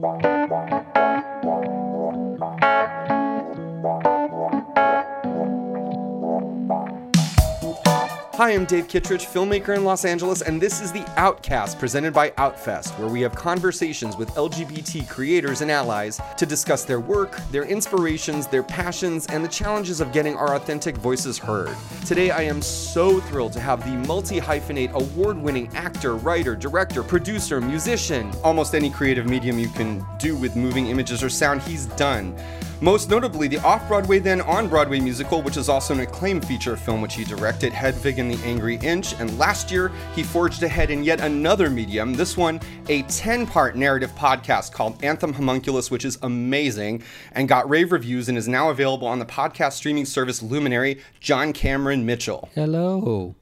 bang bang Hi, I'm Dave Kittredge, filmmaker in Los Angeles, and this is the Outcast presented by Outfest, where we have conversations with LGBT creators and allies to discuss their work, their inspirations, their passions, and the challenges of getting our authentic voices heard. Today, I am so thrilled to have the multi hyphenate award winning actor, writer, director, producer, musician, almost any creative medium you can do with moving images or sound, he's done. Most notably, the off Broadway, then on Broadway musical, which is also an acclaimed feature film which he directed, Hedwig and the Angry Inch. And last year, he forged ahead in yet another medium, this one, a 10 part narrative podcast called Anthem Homunculus, which is amazing and got rave reviews and is now available on the podcast streaming service Luminary, John Cameron Mitchell. Hello.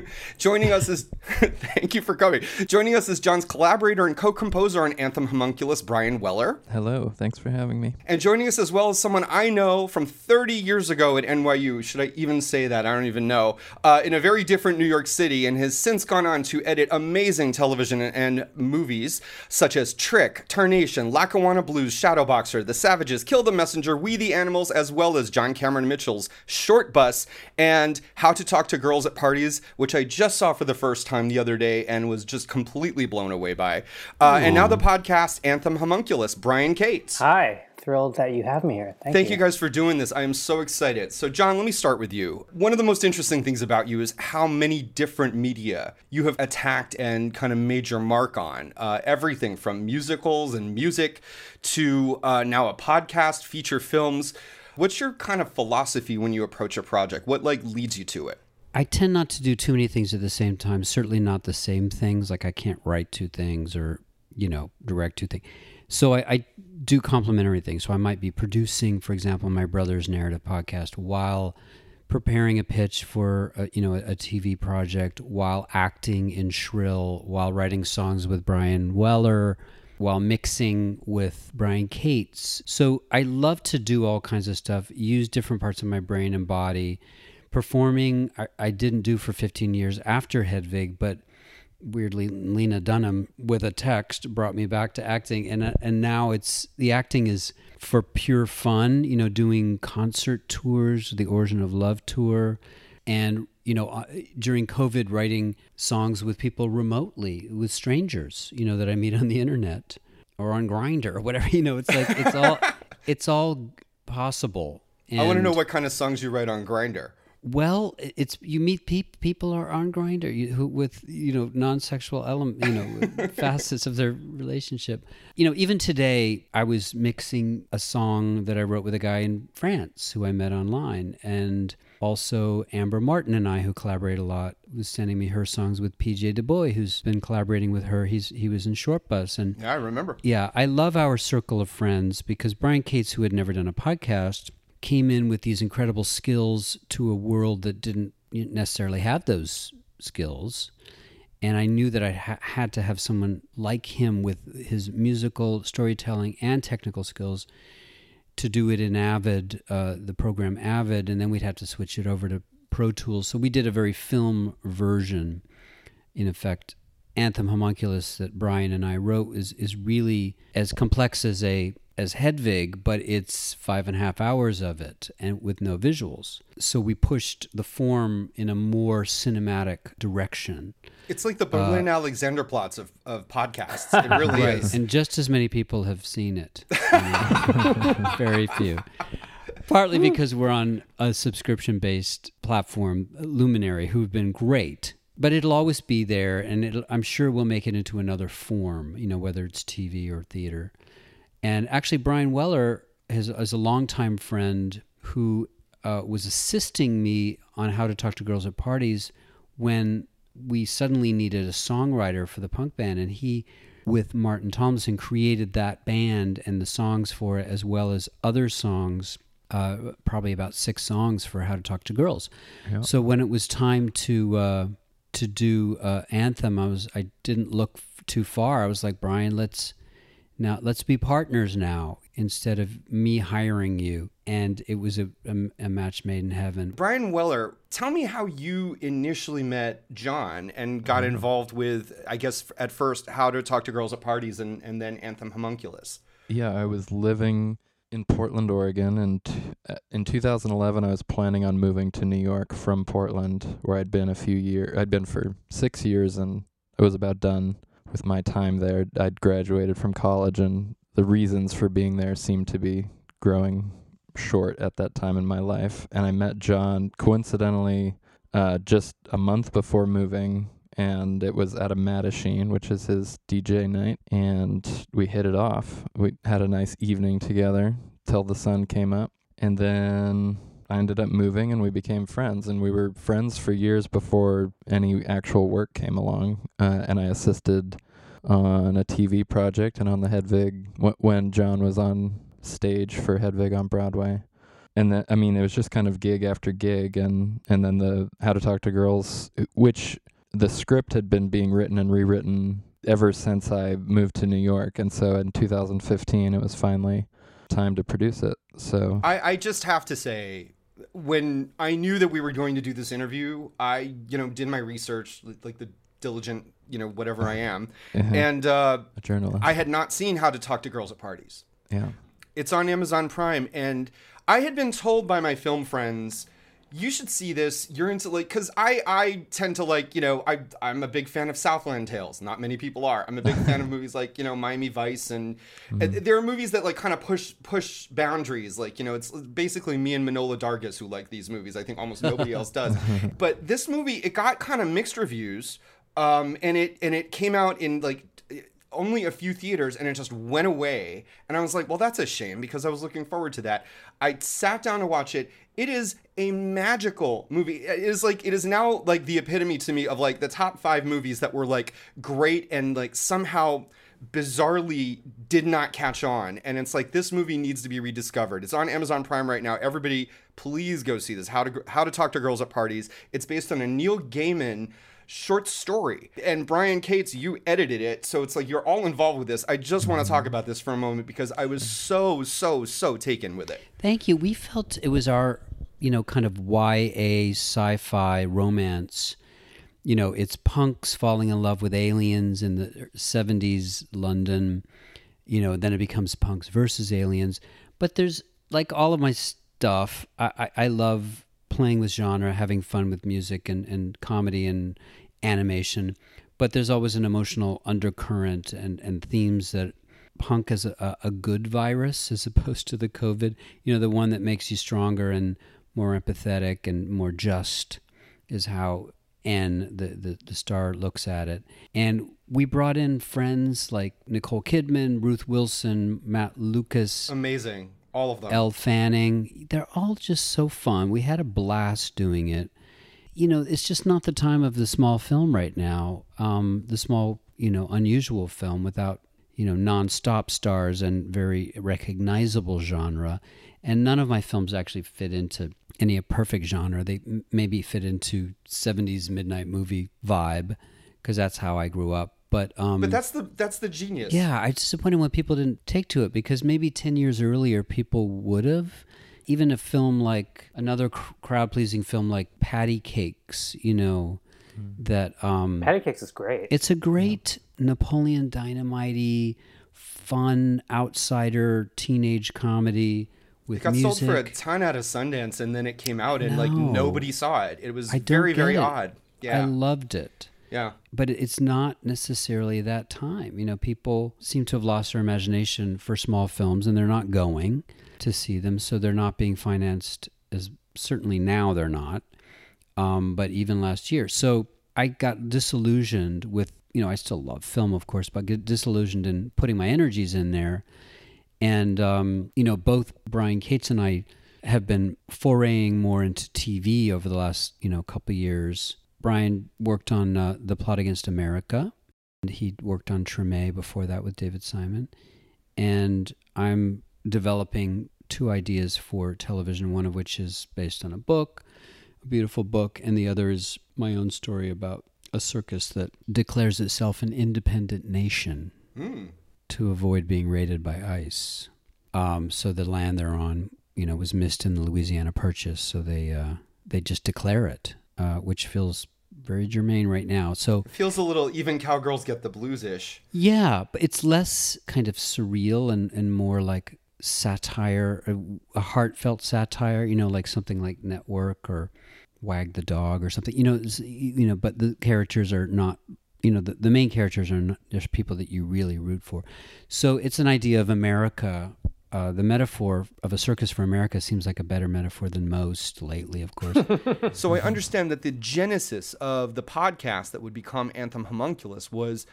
Joining us is, thank you for coming. Joining us is John's collaborator and co composer on Anthem Homunculus, Bryan Weller. Hello, thanks for having me. And joining us as well is someone I know from 30 years ago at NYU. Should I even say that? I don't even know. Uh, in a very different New York City, and has since gone on to edit amazing television and movies such as Trick, Tarnation, Lackawanna Blues, Shadowboxer, The Savages, Kill the Messenger, We the Animals, as well as John Cameron Mitchell's Shortbus and How to Talk to Girls at Parties which I just saw for the first time the other day and was just completely blown away by. Uh, and now the podcast Anthem Homunculus, Brian Kates. Hi, thrilled that you have me here. Thank, Thank you. you guys for doing this. I am so excited. So, John, let me start with you. One of the most interesting things about you is how many different media you have attacked and kind of made your mark on. Uh, everything from musicals and music to uh, now a podcast, feature films. What's your kind of philosophy when you approach a project? What like leads you to it? I tend not to do too many things at the same time. Certainly not the same things. Like I can't write two things or you know direct two things. So I, I do complementary things. So I might be producing, for example, my brother's narrative podcast while preparing a pitch for a, you know a, TV project, while acting in Shrill, while writing songs with Bryan Weller while mixing with Brian Kates. So I love to do all kinds of stuff, use different parts of my brain and body performing I, I, didn't do for 15 years after Hedwig, but weirdly Lena Dunham with a text brought me back to acting and and now it's the acting is for pure fun, you know, doing concert tours, the Origin of Love tour and you know uh, during covid writing songs with people remotely with strangers, you know that I meet on the internet or on Grindr or whatever, you know, it's like it's all it's all possible. And I want to know what kind of songs you write on Grindr. Well, it's you meet pe- people are on Grindr who with you know non-sexual element, you know facets of their relationship. You know, even today I was mixing a song that I wrote with a guy in France who I met online, and also Amber Martin and I, who collaborate a lot, was sending me her songs with PJ DuBois, who's been collaborating with her. He's he was in Shortbus, and yeah, I remember. Yeah, I love our circle of friends because Brian Kates, who had never done a podcast came in with these incredible skills to a world that didn't necessarily have those skills. And I knew that I ha- had to have someone like him with his musical storytelling and technical skills to do it in Avid, uh, the program Avid, and then we'd have to switch it over to Pro Tools. So we did a very film version, in effect. Anthem Homunculus that Brian and I wrote is is really as complex as a as Hedwig, but it's five and a half hours of it and with no visuals. So we pushed the form in a more cinematic direction. It's like the Berlin uh, Alexanderplatz of, of podcasts. It really right. is. And just as many people have seen it. very few. Partly because we're on a subscription based platform, Luminary, who've been great. But it'll always be there, and I'm sure we'll make it into another form, you know, whether it's TV or theater. And actually, Brian Weller is, is a longtime friend who uh, was assisting me on how to talk to girls at parties when we suddenly needed a songwriter for the punk band. And he, with Martin Tomlinson, created that band and the songs for it, as well as other songs. Uh, probably about six songs for how to talk to girls. Yep. So when it was time to uh, to do uh, anthem, I was I didn't look f- too far. I was like, Brian, let's Now let's be partners now instead of me hiring you. And it was a, a, a match made in heaven. Bryan Weller, tell me how you initially met John and got Mm-hmm. involved with, I guess, at first, How to Talk to Girls at Parties and, and then Anthem Homunculus. Yeah, I was living in Portland, Oregon, and uh, in 2011, I was planning on moving to New York from Portland, where I'd been a few years. I'd been for six years, and I was about done with my time there. I'd graduated from college, and the reasons for being there seemed to be growing short at that time in my life. And I met John coincidentally uh, just a month before moving, and it was at a Mattachine, which is his DJ night, and we hit it off. We had a nice evening together till the sun came up, and then I ended up moving, and we became friends, and we were friends for years before any actual work came along. Uh, and I assisted on a TV project and on the Hedwig wh- when John was on stage for Hedwig on Broadway and then I mean it was just kind of gig after gig and and then the How to Talk to Girls which the script had been being written and rewritten ever since I moved to New York and so in 2015 it was finally time to produce it so I, I just have to say, when I knew that we were going to do this interview, I, you know, did my research, like the diligent, you know, whatever I am. Mhm. And uh, a journalist I had not seen How to Talk to Girls at Parties. yeah It's on Amazon Prime, and I had been told by my film friends, "You should see this. You're into like, because I I tend to like, you know, I I'm a big fan of Southland Tales. Not many people are. I'm a big fan of movies like you know Miami Vice, and uh, there are movies that like kind of push push boundaries. Like you know, it's basically me and Manohla Dargis who like these movies. I think almost nobody else does. But this movie, it got kind of mixed reviews, um, and it and it came out in like only a few theaters and it just went away. And I was like, well, that's a shame because I was looking forward to that. I sat down to watch it. It is a magical movie. It is like, it is now like the epitome to me of like the top five movies that were like great and like somehow bizarrely did not catch on. And it's like, this movie needs to be rediscovered. It's on Amazon Prime right now. Everybody, please go see this. How to, how to talk to girls at parties. It's based on a Neil Gaiman short story. And Brian Kates, you edited it, so it's like you're all involved with this. I just want to talk about this for a moment because I was so, so, so taken with it. Thank you. We felt it was our, you know, kind of YA sci fi romance. You know, it's punks falling in love with aliens in the 70s London. You know, then it becomes punks versus aliens. But there's, like all of my stuff, I, I, I love playing with genre, having fun with music and, and comedy and animation. But there's always an emotional undercurrent and, and themes that punk is a, a good virus as opposed to the COVID, you know, the one that makes you stronger and more empathetic and more just is how N, the, the, the star, looks at it. And we brought in friends like Nicole Kidman, Ruth Wilson, Matt Lucas, Amazing. All of them. Fanning. They're all just so fun. We had a blast doing it. You know, it's just not the time of the small film right now. Um, the small, you know, unusual film without, you know, non-stop stars and very recognizable genre. And none of my films actually fit into any perfect genre. They m- maybe fit into 70s midnight movie vibe because that's how I grew up. But um, but that's the that's the genius. yeah, I disappointed when people didn't take to it because maybe 10 years earlier people would have. Even a film like another cr- crowd pleasing film like Patty Cakes, you know, that um Patty Cakes is great. it's a great Napoleon Dynamite fun outsider teenage comedy with It got music. sold for a ton out of Sundance and then it came out and like nobody saw it. It was I don't very, very it. odd. Yeah, I loved it. Yeah. but it's not necessarily that time. You know, people seem to have lost their imagination for small films and they're not going to see them, so they're not being financed as certainly now they're not. Um, but even last year. So I got disillusioned with, you know, I still love film, of course, but get disillusioned in putting my energies in there. And, um, you know, both Brian Kates and I have been foraying more into TV over the last, you know, couple years. Brian worked on uh, The Plot Against America. And he worked on Treme before that with David Simon. And I'm developing two ideas for television, one of which is based on a book, a beautiful book, and the other is my own story about a circus that declares itself an independent nation. Hmm. to avoid being raided by ice. Um, so the land they're on, you know, was missed in the Louisiana Purchase. So they uh, they just declare it, uh, which feels very germane right now. So It feels a little even cowgirls get the blues ish. yeah, but it's less kind of surreal and, and more like satire, a, a heartfelt satire. You know, like something like Network or Wag the Dog or something. You know, you know, but the characters are not. You know, the, the main characters are not just people that you really root for. So it's an idea of America. Uh, the metaphor of a circus for America seems like a better metaphor than most lately, of course. So I understand that the genesis of the podcast that would become Anthem Homunculus was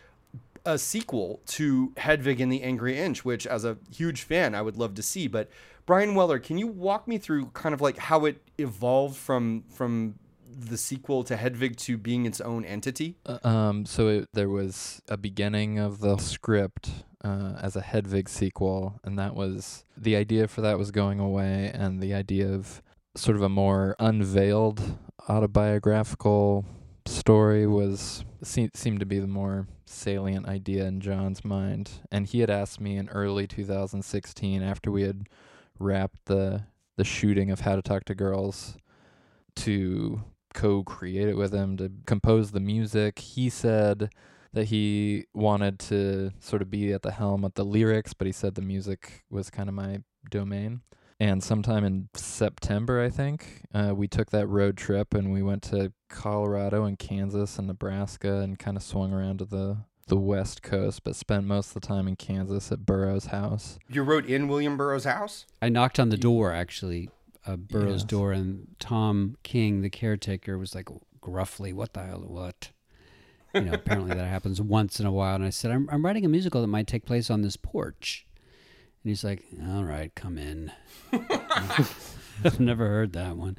a sequel to Hedwig and the Angry Inch, which, as a huge fan, I would love to see. But Bryan Weller, can you walk me through kind of like how it evolved from from the sequel to Hedwig to being its own entity? Uh, Um, so it, there was a beginning of the script uh, as a Hedwig sequel, and that was the idea for that was going away, and the idea of sort of a more unveiled autobiographical story was se- seemed to be the more salient idea in John's mind. And he had asked me in early 2016, after we had wrapped the the shooting of How to Talk to Girls, to co-create it with him to compose the music. He said that he wanted to sort of be at the helm of the lyrics, but he said the music was kind of my domain. And sometime in September, I think, uh, we took that road trip and we went to Colorado and Kansas and Nebraska and kind of swung around to the the West Coast, but spent most of the time in Kansas at Burroughs' house. You wrote in William Burroughs' house. I knocked on the door, actually, uh, Burroughs' Yes. door, and Tom King, the caretaker, was like gruffly, "What the hell? What?" You know, apparently that happens once in a while. And I said, "I'm I'm writing a musical that might take place on this porch," and he's like, "All right, come in." I've never heard that one.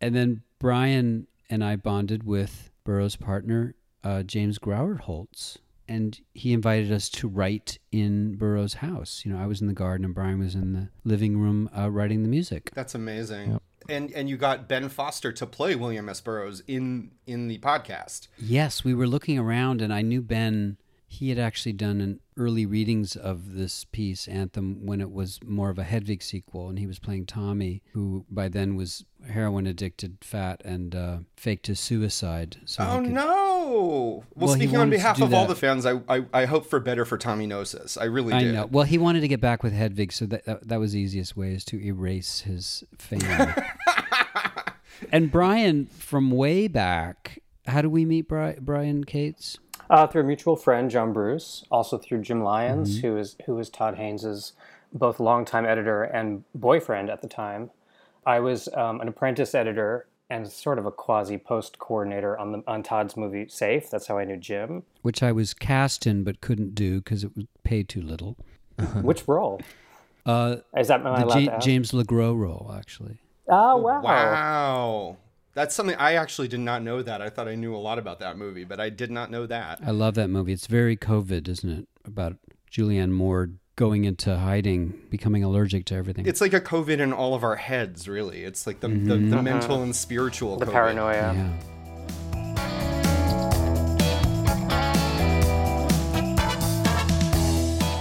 And then Brian and I bonded with Burroughs' partner, uh, James Grauerholz. And he invited us to write in Burroughs' house. You know, I was in the garden and Brian was in the living room uh, writing the music. That's amazing. Yep. And and you got Ben Foster to play William S. Burroughs in in the podcast. Yes, we were looking around and I knew Ben. He had actually done an early readings of this piece, Anthem, when it was more of a Hedwig sequel, and he was playing Tommy, who by then was heroin addicted, fat, and uh, faked his suicide. So Oh could- no! Well, Well, speaking on behalf do of all the fans, I, I I hope for better for Tommy Gnosis. I really I did. know. Well, he wanted to get back with Hedwig, so that that, that was the easiest way is to erase his fame. and Brian, from way back, how do we meet Bri- Brian Kates? Uh, through a mutual friend, John Bruce, also through Jim Lyons, who is who was Todd Haynes's both longtime editor and boyfriend at the time. I was um, an apprentice editor and sort of a quasi post coordinator on the on Todd's movie Safe. That's how I knew Jim. Which I was cast in but couldn't do because it was paid too little. Which role? Uh, Is that am I the allowed Ja- to ask? James LeGros role, actually. Oh wow! Wow. That's something I actually did not know that. I thought I knew a lot about that movie, but I did not know that. I love that movie. It's very COVID, isn't it? About Julianne Moore going into hiding, becoming allergic to everything. It's like a COVID in all of our heads, really. It's like the, the, Mm-hmm. the mental and spiritual The COVID. paranoia. yeah.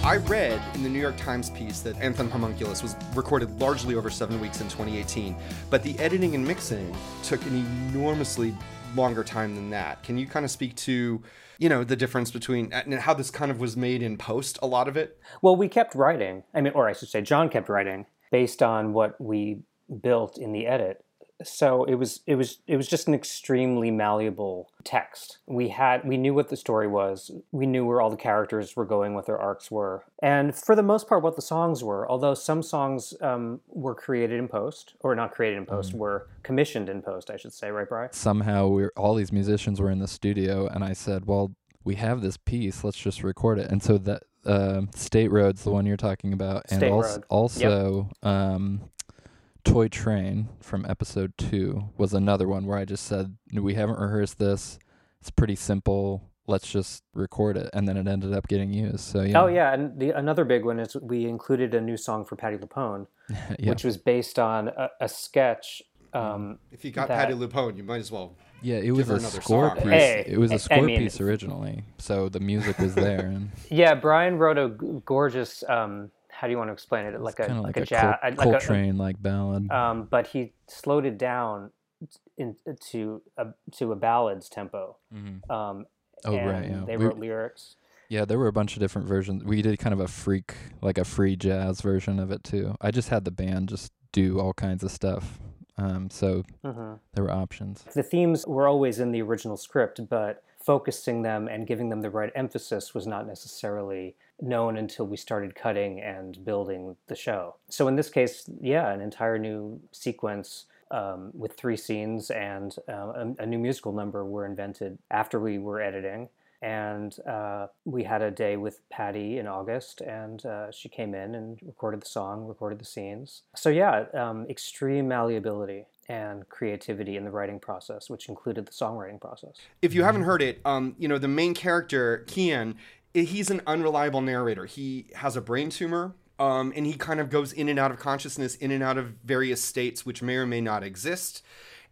I read in the New York Times piece that Anthem Homunculus was recorded largely over seven weeks in 2018, but the editing and mixing took an enormously longer time than that. Can you kind of speak to, you know, the difference between how this kind of was made in post? A lot of it. Well, we kept writing. I mean, or I should say, John kept writing based on what we built in the edit. So it was it was it was just an extremely malleable text. We had we knew what the story was. We knew where all the characters were going, what their arcs were, and for the most part, what the songs were. Although some songs um, were created in post, or not created in post, were commissioned in post. I should say, right, Brian? somehow we're all these musicians were in the studio and i said well we have this piece let's just record it and so that uh, state roads the one you're talking about and State also, Road. also um, toy train from episode two was another one where i just said we haven't rehearsed this it's pretty simple let's just record it and then it ended up getting used so yeah Oh yeah, and the another big one is we included a new song for Patti LuPone, yeah which was based on a, a sketch. Um, If you got That- Patti LuPone, you might as well Yeah, it was her a another score song. piece. Hey, it was a score mean- piece originally, so the music was there, and Yeah, Brian wrote a g- gorgeous. Um, how do you want to explain it? Like a like, like, a jazz, Col- like a- Coltrane like ballad. um, but he slowed it down in, to a, to a ballad's tempo. Mhm. Um, Oh and right, yeah. They We- wrote lyrics. yeah, there were a bunch of different versions. We did kind of a freak, like a free jazz version of it too. I just had the band just do all kinds of stuff, um, so hmm there were options. The themes were always in the original script, but focusing them and giving them the right emphasis was not necessarily known until we started cutting and building the show. So in this case, yeah, an entire new sequence um, with three scenes and uh, a, a new musical number were invented after we were editing. And uh, we had a day with Patti in August, and uh, she came in and recorded the song, recorded the scenes. So, yeah, um, extreme malleability and creativity in the writing process, which included the songwriting process. if you haven't heard it, um, you know, the main character, Ceann, he's an unreliable narrator. He has a brain tumor, um, and he kind of goes in and out of consciousness, in and out of various states, which may or may not exist.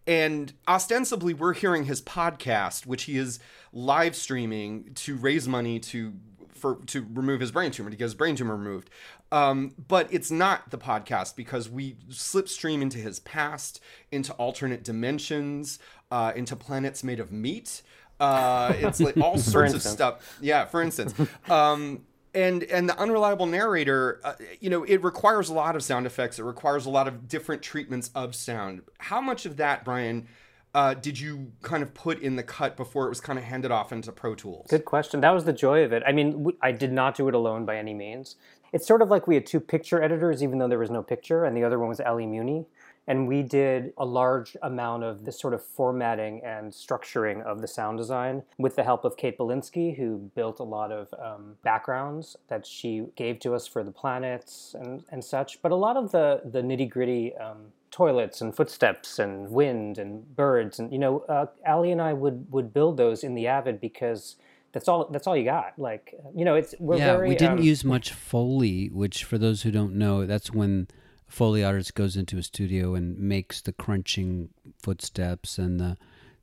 And ostensibly, we're hearing his podcast, which he is live streaming to raise money to for to remove his brain tumor to get his brain tumor removed. Um, but it's not the podcast because we slipstream into his past, into alternate dimensions, uh, into planets made of meat. Uh, it's like all sorts of stuff. Yeah, for instance. Um, and and the unreliable narrator, uh, you know, it requires a lot of sound effects. It requires a lot of different treatments of sound. How much of that, Brian, uh, did you kind of put in the cut before it was kind of handed off into Pro Tools? Good question. That was the joy of it. I mean, w- I did not do it alone by any means. It's sort of like we had two picture editors, even though there was no picture, and the other one was Ellie Muni. And we did a large amount of this sort of formatting and structuring of the sound design with the help of Kate Belinsky, who built a lot of um, backgrounds that she gave to us for the planets and, and such. But a lot of the, the nitty gritty um, toilets and footsteps and wind and birds and you know uh, Ali and I would would build those in the Avid because that's all that's all you got like you know it's we're yeah, very we didn't um, use much Foley, which for those who don't know, that's when Foley artist goes into a studio and makes the crunching footsteps and the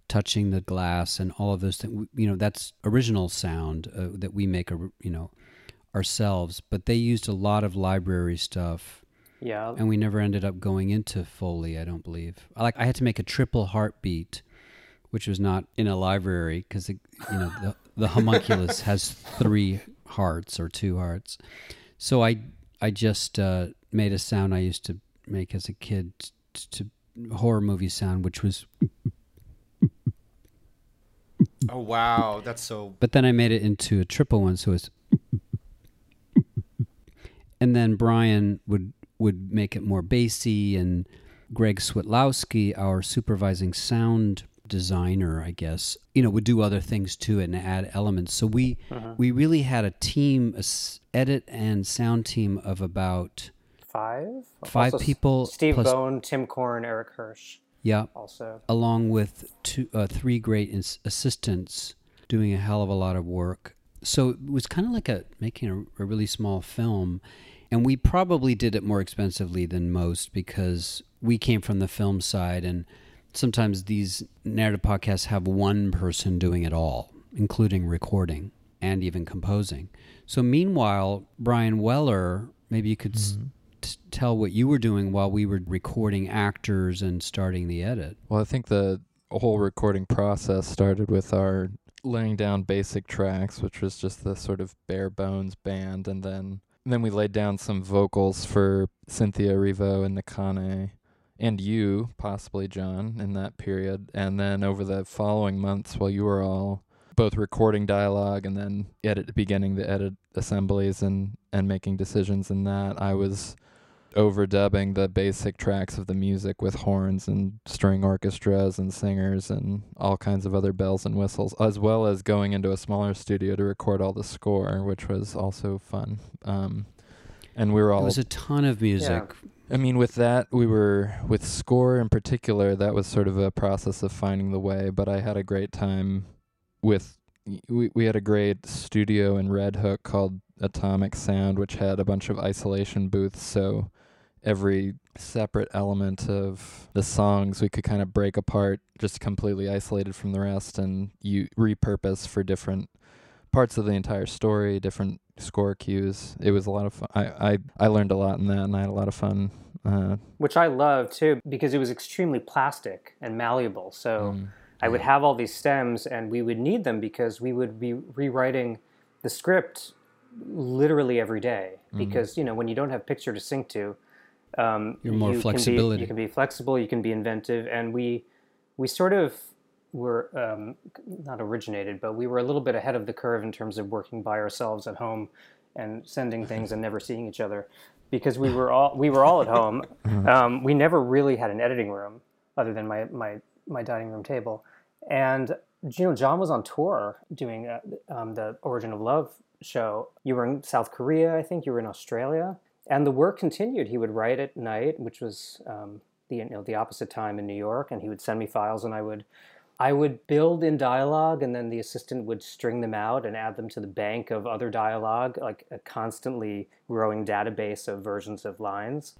touching the glass and all of those things. You know, that's original sound uh, that we make, you know, ourselves. But they used a lot of library stuff, yeah and we never ended up going into Foley. I don't believe. I Like I had to make a triple heartbeat, which was not in a library because you know the the homunculus has three hearts or two hearts. So I I just uh, made a sound I used to make as a kid t- to horror movie sound, which was. Oh wow, that's so. But then I made it into a triple one, so it's. And then Brian would would make it more bassy, and Greg Switlowski, our supervising sound designer, I guess, you know, would do other things to it and add elements. So we uh-huh. we really had a team, a s- edit and sound team of about five Five Also, people Steve plus- Bone Tim Korn Eric Hirsch yeah, also along with two, uh, three great ins- assistants doing a hell of a lot of work. So it was kind of like a making a, a really small film, and we probably did it more expensively than most because we came from the film side, and sometimes these narrative podcasts have one person doing it all, including recording and even composing. So meanwhile, Bryan Weller, maybe you could. s tell what you were doing while we were recording actors and starting the edit. Well, I think the whole recording process started with our laying down basic tracks, which was just the sort of bare bones band, and then then we laid down some vocals for Cynthia Erivo and Nakhane, and you, possibly John, in that period. And then over the following months, while you were all both recording dialogue and then edit beginning the edit assemblies and and making decisions in that, I was overdubbing the basic tracks of the music with horns and string orchestras and singers and all kinds of other bells and whistles, as well as going into a smaller studio to record all the score, which was also fun. Um, and we were all. It all was a ton of music. I mean, with that, we were with score in particular. That was sort of a process of finding the way. But I had a great time with. We we had a great studio in Red Hook called Atomic Sound, which had a bunch of isolation booths. So every separate element of the songs we could kind of break apart just completely isolated from the rest and you repurpose for different parts of the entire story different score cues it was a lot of fun i i, I learned a lot in that and i had a lot of fun uh, which I love too because it was extremely plastic and malleable. So um, I would have all these stems, and we would need them because we would be rewriting the script literally every day. Mm-hmm. Because you know when you don't have picture to sync to, um, You're more you flexibility. Can be, you can be flexible. You can be inventive, and we we sort of were um, not originated, but we were a little bit ahead of the curve in terms of working by ourselves at home and sending things and never seeing each other because we were all we were all at home. Um, we never really had an editing room other than my my my dining room table, and you know John was on tour doing uh, um, the Origin of Love show. You were in South Korea, I think. You were in Australia, and the work continued. He would write at night, which was um, the you know the opposite time in New York, and he would send me files, and I would I would build in dialogue, and then the assistant would string them out and add them to the bank of other dialogue, like a constantly growing database of versions of lines.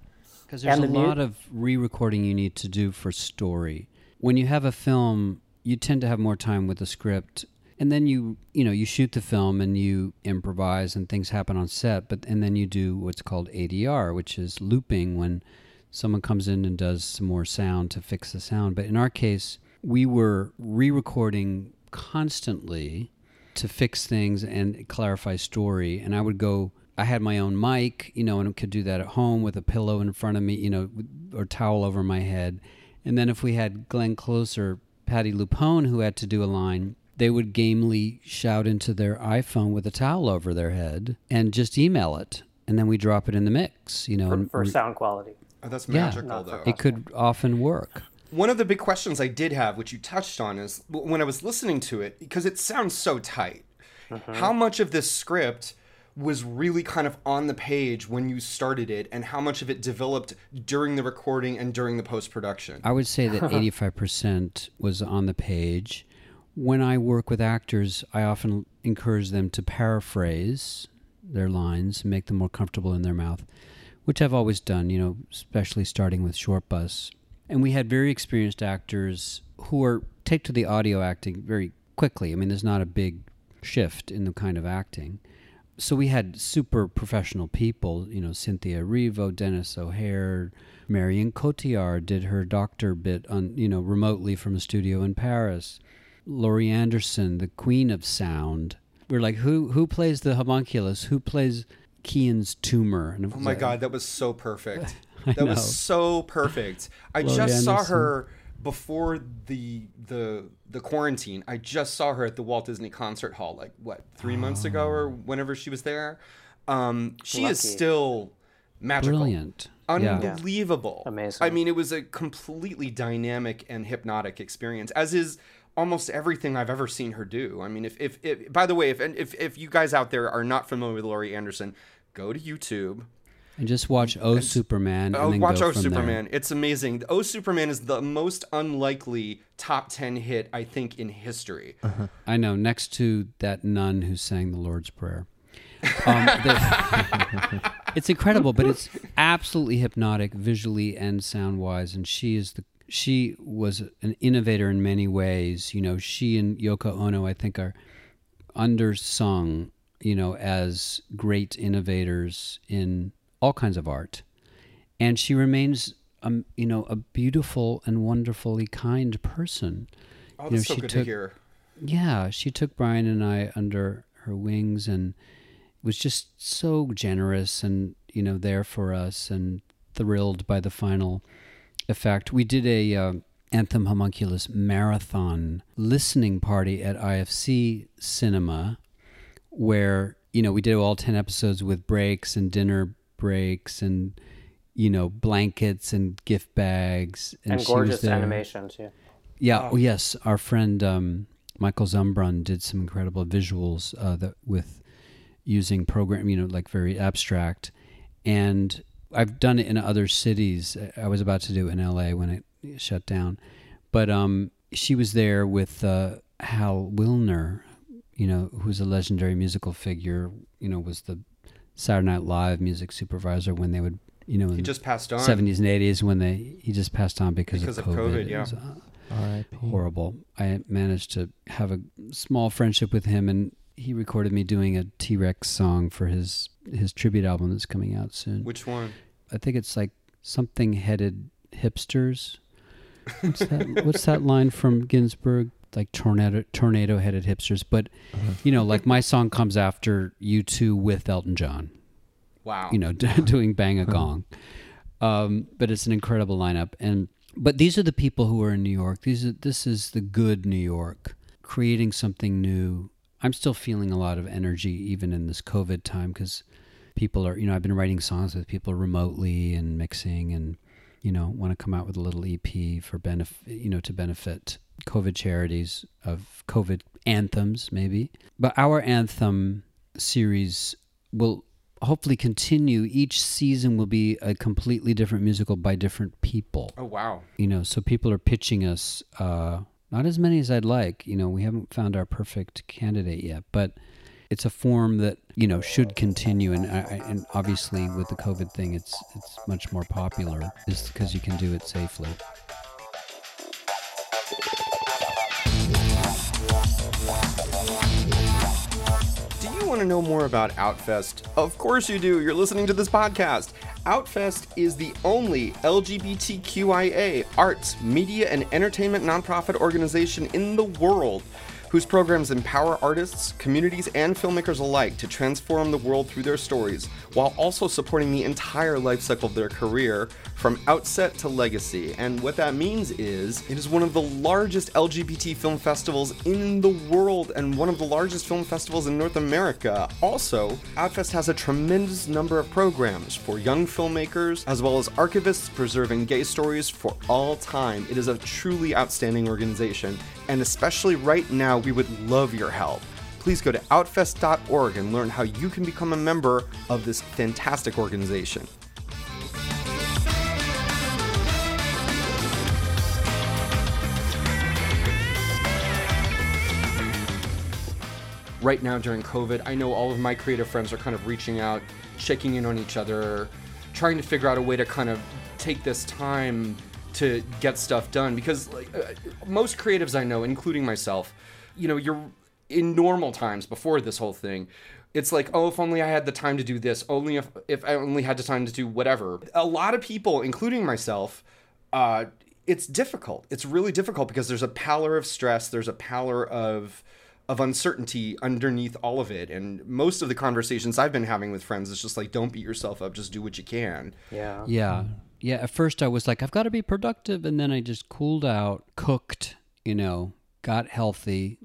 Because there's a the mu- lot of re-recording you need to do for story. When you have a film, you tend to have more time with the script, and then you you know you shoot the film and you improvise and things happen on set. But and then you do what's called ADR, which is looping when someone comes in and does some more sound to fix the sound. But in our case, we were re-recording constantly to fix things and clarify story. And I would go. I had my own mic, you know, and could do that at home with a pillow in front of me, you know, or towel over my head. And then if we had Glenn Close or Patti LuPone who had to do a line, they would gamely shout into their iPhone with a towel over their head and just email it, and then we drop it in the mix, you know. for, for we- sound quality. Oh, that's magical, Not though. for it could often work. One of the big questions I did have, which you touched on, is when I was listening to it, because it sounds so tight. Mm-hmm. How much of this script was really kind of on the page when you started it, and how much of it developed during the recording and during the post production? I would say that 85% was on the page. When I work with actors, I often encourage them to paraphrase their lines, make them more comfortable in their mouth, which I've always done, you know, especially starting with Shortbus. And we had very experienced actors who are take to the audio acting very quickly. I mean, there's not a big shift in the kind of acting. So we had super professional people, you know, Cynthia Erivo, Denis O'Hare, Marion Cotillard did her doctor bit on, you know, remotely from a studio in Paris. Laurie Anderson, the queen of sound. We're like, who who plays the homunculus? Who plays Ceann's tumor? And Oh my like- god, that was so perfect. That know. was so perfect. I Laurie just saw her before the the the quarantine. I just saw her at the Walt Disney Concert Hall, like what three months ago or whenever she was there. Um, she is still magical, Brilliant. Yeah. unbelievable, Amazing. I mean, it was a completely dynamic and hypnotic experience, as is almost everything I've ever seen her do. I mean, if if, if by the way, if if if you guys out there are not familiar with Laurie Anderson, go to YouTube. And just watch Oh Superman. Oh, and watch Oh from there. Superman. It's amazing. Oh Superman is the most unlikely top 10 hit, I think, in history. I know, next to that nun who sang the Lord's Prayer. Um, the- it's incredible, but it's absolutely hypnotic visually and sound wise. And she is the she was an innovator in many ways. You know, she and Yoko Ono, I think, are undersung. You know, as great innovators in all kinds of art, and she remains, um, you know, a beautiful and wonderfully kind person. Oh, You know, that's so she good took- to hear. Yeah, she took Brian and I under her wings and was just so generous and you know there for us and thrilled by the final effect. We did a uh, Anthem Homunculus marathon listening party at IFC Cinema, where you know we did all ten episodes with breaks and dinner breaks and you know blankets and gift bags and, she was gorgeous there. animation too. Yeah. Oh, yes. Our friend um, Michael Zumbrun did some incredible visuals uh, that with using program, you know, like very abstract. And I've done it in other cities. I was about to do it in LA when it shut down, but um, she was there with uh, Hal Willner, you know, who's a legendary musical figure. You know, was the Saturday Night Live music supervisor when they would You know, in He just passed on. 70s and 80s when they he just passed on because, Because of of COVID. COVID, yeah. was, uh, R.I.P. horrible. I managed to have a small friendship with him, and he recorded me doing a T Rex song for his his tribute album that's coming out soon. Which one? I think it's like something headed hipsters. What's that, what's that line from Ginsberg? Like tornado tornado headed hipsters. But Uh-huh. you know, like my song comes after U2 with Elton John. Wow. You know, doing Bang a Gong. Um, but it's an incredible lineup, and but these are the people who are in New York. These are this is the good New York, creating something new. I'm still feeling a lot of energy even in this COVID time because people are you know I've been writing songs with people remotely and mixing and you know want to come out with a little EP for benefit you know to benefit COVID charities of COVID anthems maybe. But our anthem series will hopefully continue. Each season will be a completely different musical by different people. Oh wow. You know, so people are pitching us uh, not as many as I'd like. You know, we haven't found our perfect candidate yet, but it's a form that you know should continue. And uh, I- and obviously with the COVID thing, it's it's much more popular just because you can do it safely. Do you want to know more about Outfest? Of course you do. You're listening to this podcast. Outfest is the only LGBTQIA arts, media, and entertainment nonprofit organization in the world whose programs empower artists, communities, and filmmakers alike to transform the world through their stories, while also supporting the entire life cycle of their career from outset to legacy. And what that means is it is one of the largest LGBT film festivals in the world and one of the largest film festivals in North America. Also, Outfest has a tremendous number of programs for young filmmakers as well as archivists preserving gay stories for all time. It is a truly outstanding organization, and especially right now, we would love your help please go to outfest.org and learn how you can become a member of this fantastic organization. Right now during COVID, I know all of my creative friends are kind of reaching out, checking in on each other, trying to figure out a way to kind of take this time to get stuff done because like, uh, most creatives I know, including myself, you know, you're in normal times before this whole thing. It's like, oh, if only I had the time to do this, only if if I only had the time to do whatever. A lot of people, including myself, uh, it's difficult. It's really difficult because there's a pallor of stress, there's a pallor of of uncertainty underneath all of it. And most of the conversations I've been having with friends is just like, don't beat yourself up, just do what you can. Yeah. Yeah. Yeah. At first, I was like, I've got to be productive. And then I just cooled out, cooked, you know, got healthy,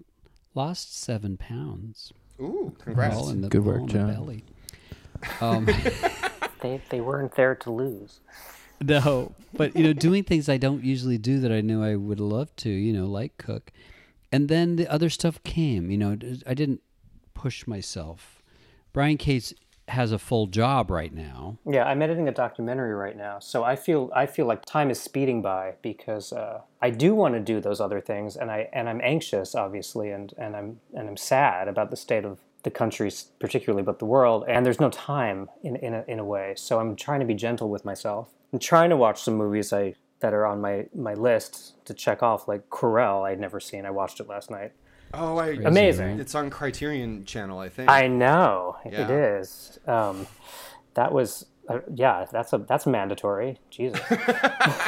lost seven pounds. Ooh, congrats. All in the, Good work, all in the John. belly. Um, They, they weren't there to lose. no, but, you know, doing things I don't usually do that I knew I would love to, you know, like cook. And then the other stuff came, you know, I didn't push myself. Brian Kates has a full job right now. Yeah, I'm editing a documentary right now, so I feel I feel like time is speeding by because uh, I do want to do those other things, and I and I'm anxious, obviously, and and I'm and I'm sad about the state of the country, particularly, but the world, and there's no time in in a, in a way. So I'm trying to be gentle with myself. I'm trying to watch some movies I that are on my my list to check off, like Corel. I'd never seen. I watched it last night. Oh, I Amazing. It's on Criterion Channel, I think. I know Yeah. it is. Um, that was uh, yeah. That's a that's mandatory. Jesus.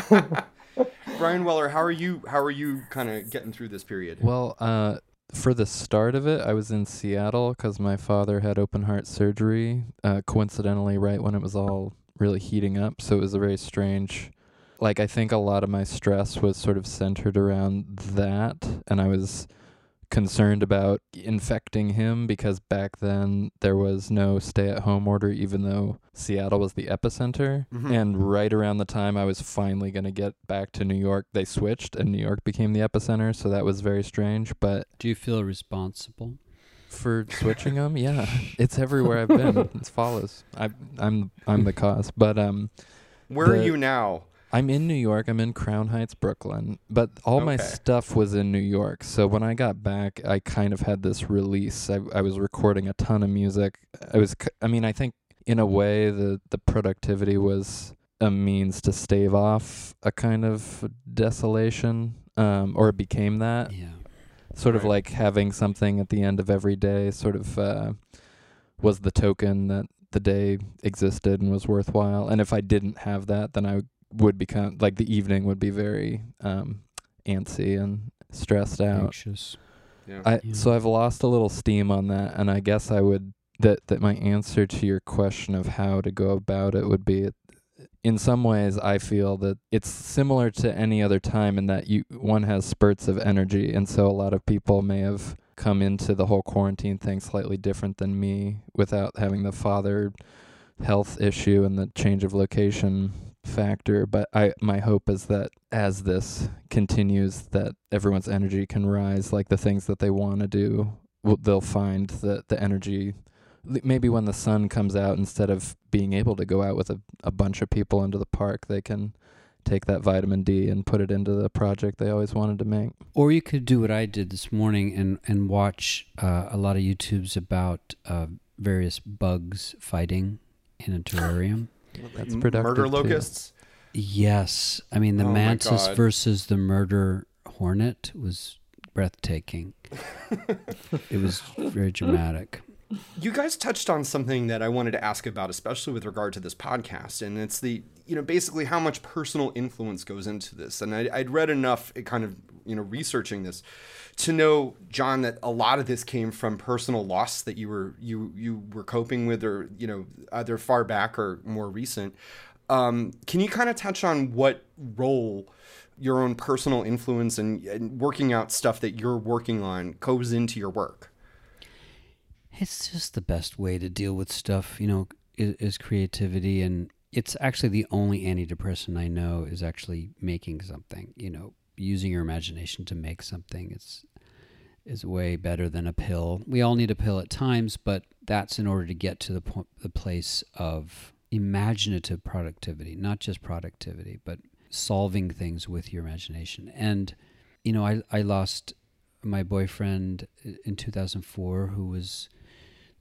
Bryan Weller, how are you? How are you kind of getting through this period? Well, uh, for the start of it, I was in Seattle because my father had open heart surgery, uh, coincidentally, right when it was all really heating up. So it was a very strange. Like, I think a lot of my stress was sort of centered around that. And I was concerned about infecting him because back then there was no stay at home order, even though Seattle was the epicenter. Mhm. And right around the time I was finally going to get back to New York, they switched and New York became the epicenter. So that was very strange. But Do you feel responsible? for switching them, yeah, it's everywhere I've been. It follows. I, I'm I'm the cause. But um, Where are you now? I'm in New York. I'm in Crown Heights, Brooklyn. But all my Okay. stuff was in New York. So when I got back, I kind of had this release. I, I was recording a ton of music. I was, c- I mean, I think in a way the the productivity was a means to stave off a kind of desolation um, or it became that Yeah. sort of Right. like having something at the end of every day sort of uh, was the token that the day existed and was worthwhile and if i didn't have that then i would become like the evening would be very um, antsy and stressed out Anxious. Yeah. I Yeah. so I've lost a little steam on that, and I guess I would that that my answer to your question of how to go about it would be, in some ways, I feel that it's similar to any other time in that you one has spurts of energy, and so a lot of people may have come into the whole quarantine thing slightly different than me without having the father health issue and the change of location factor but i my hope is that as this continues that everyone's energy can rise like the things that they want to do they'll find that the energy maybe when the sun comes out instead of being able to go out with a, a bunch of people into the park they can take that vitamin d and put it into the project they always wanted to make Or you could do what I did this morning and and watch uh, a lot of YouTubes about uh, various bugs fighting in a terrarium. That's productive, Murder too. locusts. Yes, I mean the Oh mantis versus the murder hornet was breathtaking. it was very dramatic. You guys touched on something that I wanted to ask about, especially with regard to this podcast, and it's the you know basically how much personal influence goes into this. And I, I'd read enough, kind of you know researching this, to know John that a lot of this came from personal loss that you were you you were coping with, or you know either far back or more recent. Um, can you kind of touch on what role your own personal influence and, and working out stuff that you're working on goes into your work? It's just the best way to deal with stuff, you know, is, is creativity. And it's actually the only antidepressant I know is actually making something, you know, using your imagination to make something. It's is way better than a pill. We all need a pill at times, but that's in order to get to the point, the place of imaginative productivity, not just productivity, but solving things with your imagination. And you know, I I lost my boyfriend in 2004 who was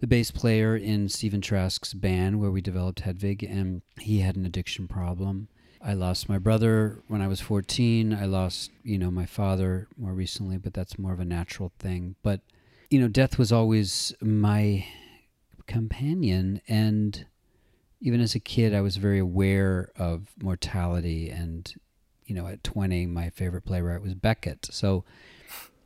the bass player in Stephen Trask's band where we developed Hedwig, and he had an addiction problem. I lost my brother when I was 14. I lost, you know, my father more recently, but that's more of a natural thing. But, you know, death was always my companion. And even as a kid, I was very aware of mortality. And, you know, at 20, my favorite playwright was Beckett. So,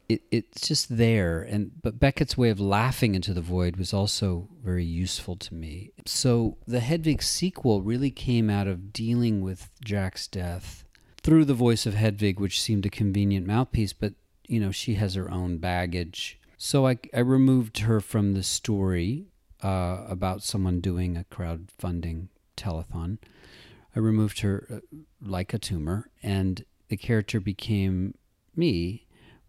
it, it's just there. And but beckett's way of laughing into the void was also very useful to me. So the hedwig sequel really came out of dealing with jack's death through the voice of hedwig which seemed a convenient mouthpiece but you know she has her own baggage. So i, I removed her from the story uh, about someone doing a crowdfunding telethon. I removed her uh, like a tumor and the character became me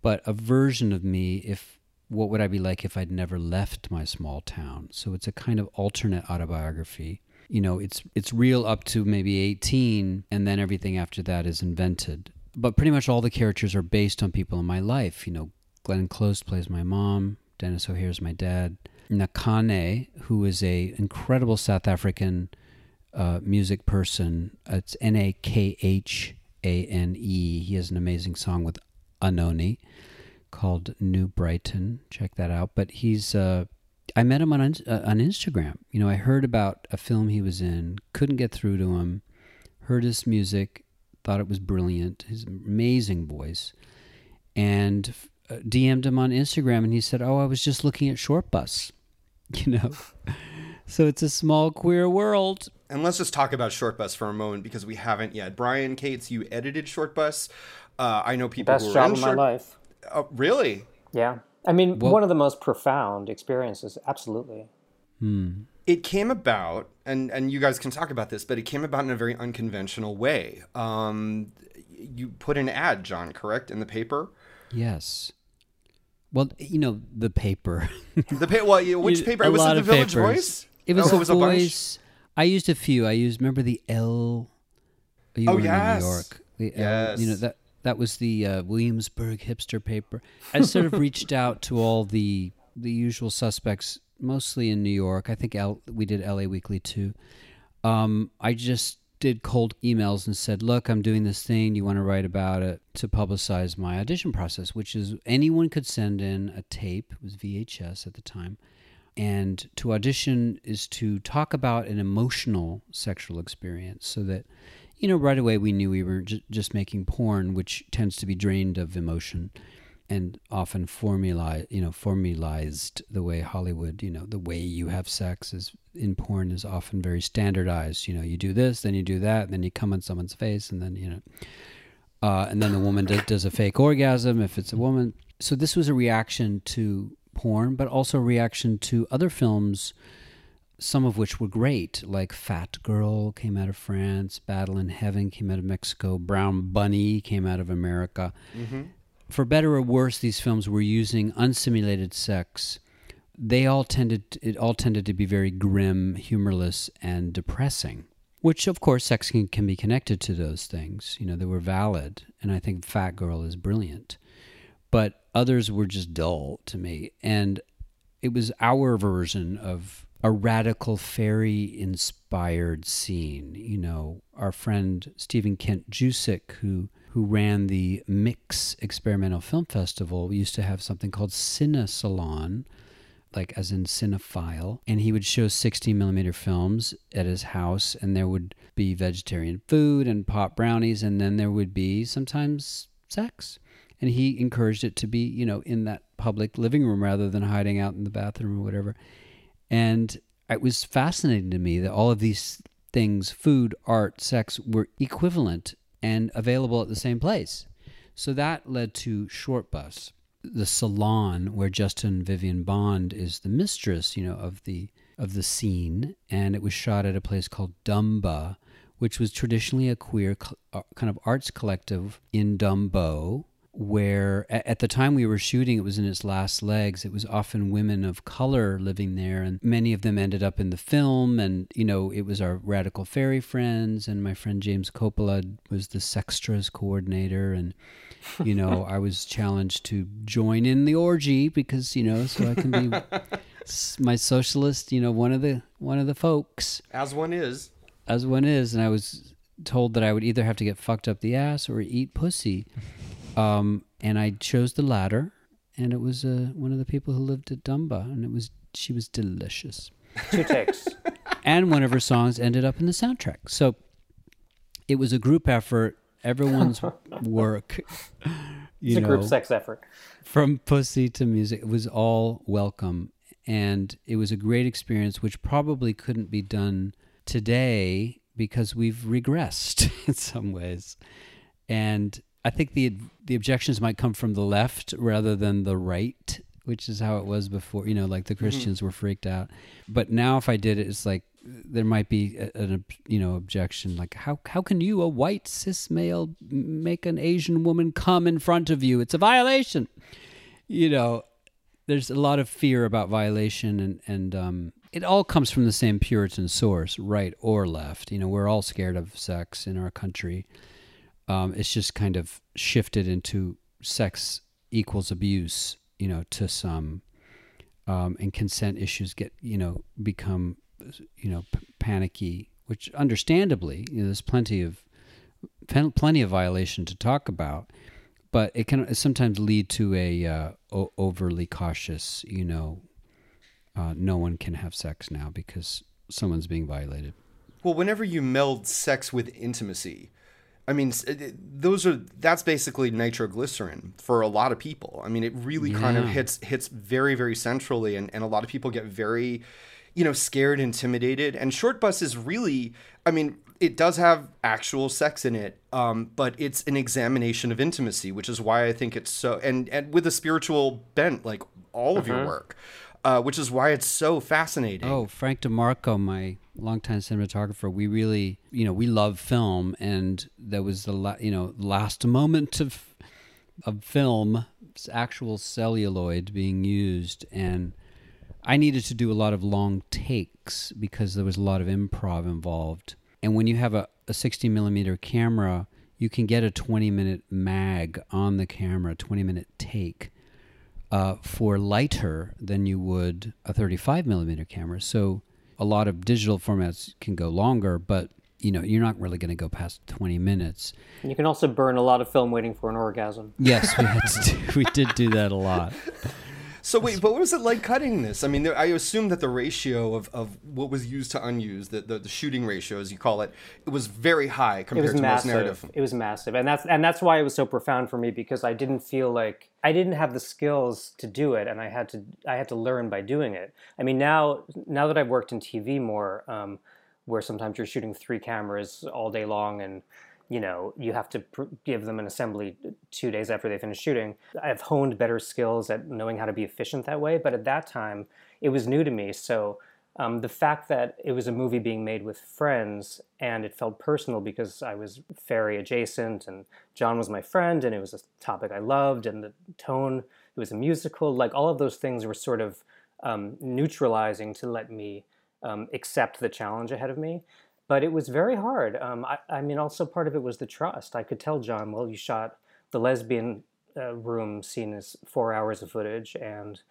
but a version of me if what would I be like if I'd never left my small town? So it's a kind of alternate autobiography. You know, it's it's real up to maybe 18 and then everything after that is invented. But pretty much all the characters are based on people in my life. You know, Glenn Close plays my mom, Denis O'Hare is my dad. Nakhane, who is a incredible South African uh, music person. It's N A K H A N E. He has an amazing song with Anohni called New Brighton. Check that out. But he's uh, I met him on uh, on Instagram. You know, I heard about a film he was in, couldn't get through to him. Heard his music, thought it was brilliant. His amazing voice, and uh, DM'd him on Instagram, and he said, "Oh, I was just looking at Shortbus." You know, so it's a small queer world. And let's just talk about Shortbus for a moment because we haven't yet. Brian Kates, you edited Shortbus. Uh, I know people Best who are job in of my life. Oh, really? Yeah. I mean, Well- one of the most profound experiences, absolutely. Hmm. It came about, and and you guys can talk about this, but it came about in a very unconventional way. Um, you put an ad, John, correct, in the paper. Yes. Well, you know the paper. The pa- well, which paper? a It was lot it the of Village papers. Voice. It was, Oh, a a bunch? I used a few. I used remember the L. You Oh, were in yes. New York. The L, you know that that was the uh, Williamsburg hipster paper. I sort of reached out to all the the usual suspects mostly in New York. I think L, we did LA Weekly too. Um, I just did cold emails and said, "Look, I'm doing this thing. You want to write about it to publicize my audition process, which is anyone could send in a tape. It was VHS at the time." And to audition is to talk about an emotional sexual experience so that, you know, right away we knew we were j- just making porn, which tends to be drained of emotion and often formula, you know, formalized the way Hollywood, you know, the way you have sex is in porn is often very standardized. You know, you do this, then you do that, then you come on someone's face, and then, you know, uh, and then the woman does, does a fake orgasm if it's a woman. So this was a reaction to porn, but also reaction to other films, some of which were great, like Fat Girl came out of France, Battle in Heaven came out of Mexico, Brown Bunny came out of America. Mm-hmm. For better or worse, these films were using unsimulated sex. They all tended, it all tended to be very grim, humorless, and depressing. Which, of course, sex can, can be connected to those things. You know, they were valid, and I think Fat Girl is brilliant but others were just dull to me. And it was our version of a radical fairy inspired scene. You know, our friend Stephen Kent Jusick, who who ran the Mix Experimental Film Festival, used to have something called Cine Salon, like as in cinephile, and he would show 16 millimeter films at his house, and there would be vegetarian food and pot brownies, and then there would be sometimes sex and he encouraged it to be you know in that public living room rather than hiding out in the bathroom or whatever. And it was fascinating to me that all of these things food art sex were equivalent and available at the same place. So that led to shortbus the salon where justin vivian bond is the mistress you know of the of the scene. And it was shot at a place called dumba which was traditionally a queer uh, kind of arts collective in dumbo where at the time we were shooting, it was in its last legs. It was often women of color living there, and many of them ended up in the film. And you know, it was our radical fairy friends, and my friend James Coppola was the sextras coordinator, and you know, I was challenged to join in the orgy because you know, so I can be my socialist. You know, one of the one of the folks, as one is, as one is, and I was told that I would either have to get fucked up the ass or eat pussy. Um, and I chose the latter, and it was uh, one of the people who lived at Dumba, and it was she was delicious. Two takes. and one of her songs ended up in the soundtrack. So it was a group effort. Everyone's work. You it's know, a group sex effort. From pussy to music, it was all welcome, and it was a great experience, which probably couldn't be done today because we've regressed in some ways. And I think the the objections might come from the left rather than the right, which is how it was before. You know, like the mm-hmm. Christians mm-hmm. were freaked out, but now if I did it, it's like there might be a, a, you know objection like how how can you a white cis male make an Asian woman come in front of you? It's a violation. You know, there's a lot of fear about violation and and um, it all comes from the same Puritan source, right or left. You know, we're all scared of sex in our country. Um, it's just kind of shifted into sex equals abuse, you know, to some, um, and consent issues get, you know, become, you know, p- panicky, which understandably, you know, there's plenty of, plenty of violation to talk about, but it can sometimes lead to a uh, o- overly cautious, you know, uh, no one can have sex now because someone's being violated. Well, whenever you meld sex with intimacy, I mean, those are that's basically nitroglycerin for a lot of people. I mean, it really yeah. kind of hits hits very very centrally, and and a lot of people get very, you know, scared, intimidated. And shortbus is really, I mean, it does have actual sex in it, um, but it's an examination of intimacy, which is why I think it's so and and with a spiritual bent, like all of uh-huh. your work uh, which is why it's so fascinating. Oh, Frank DeMarco, my longtime cinematographer, we really, you know, we love film, and that was the, la- you know, last moment of of film, actual celluloid being used, and I needed to do a lot of long takes because there was a lot of improv involved. And when you have a, a 60 millimeter camera, you can get a 20 minute mag on the camera, 20 minute take uh, for lighter than you would a 35 millimeter camera. So a lot of digital formats can go longer, but you know you're not really going to go past 20 minutes. And you can also burn a lot of film waiting for an orgasm. Yes, we had to do, we did do that a lot. So wait, but what was it like cutting this? I mean, there, I assume that the ratio of, of what was used to unused, the, the, the shooting ratio, as you call it, it was very high It compared was to most massive. narrative. It was massive, and that's and that's why it was so profound for me because I didn't feel like I didn't have the skills to do it, and I had to I had to learn by doing it. I mean, now now that I've worked in TV more, um, where sometimes you're shooting three cameras all day long, and you know you have to pr- give them an assembly two days after they finish shooting. I've honed better skills at knowing how to be efficient that way, but at that time it was new to me, so. Um, the fact that it was a movie being made with friends and it felt personal because I was ferry adjacent and John was my friend and it was a topic I loved and the tone, it was a musical, like all of those things were sort of um, neutralizing to let me um, accept the challenge ahead of me. But it was very hard. Um, I, I mean, also part of it was the trust. I could tell John, well, you shot the lesbian uh, room scene is four hours of footage and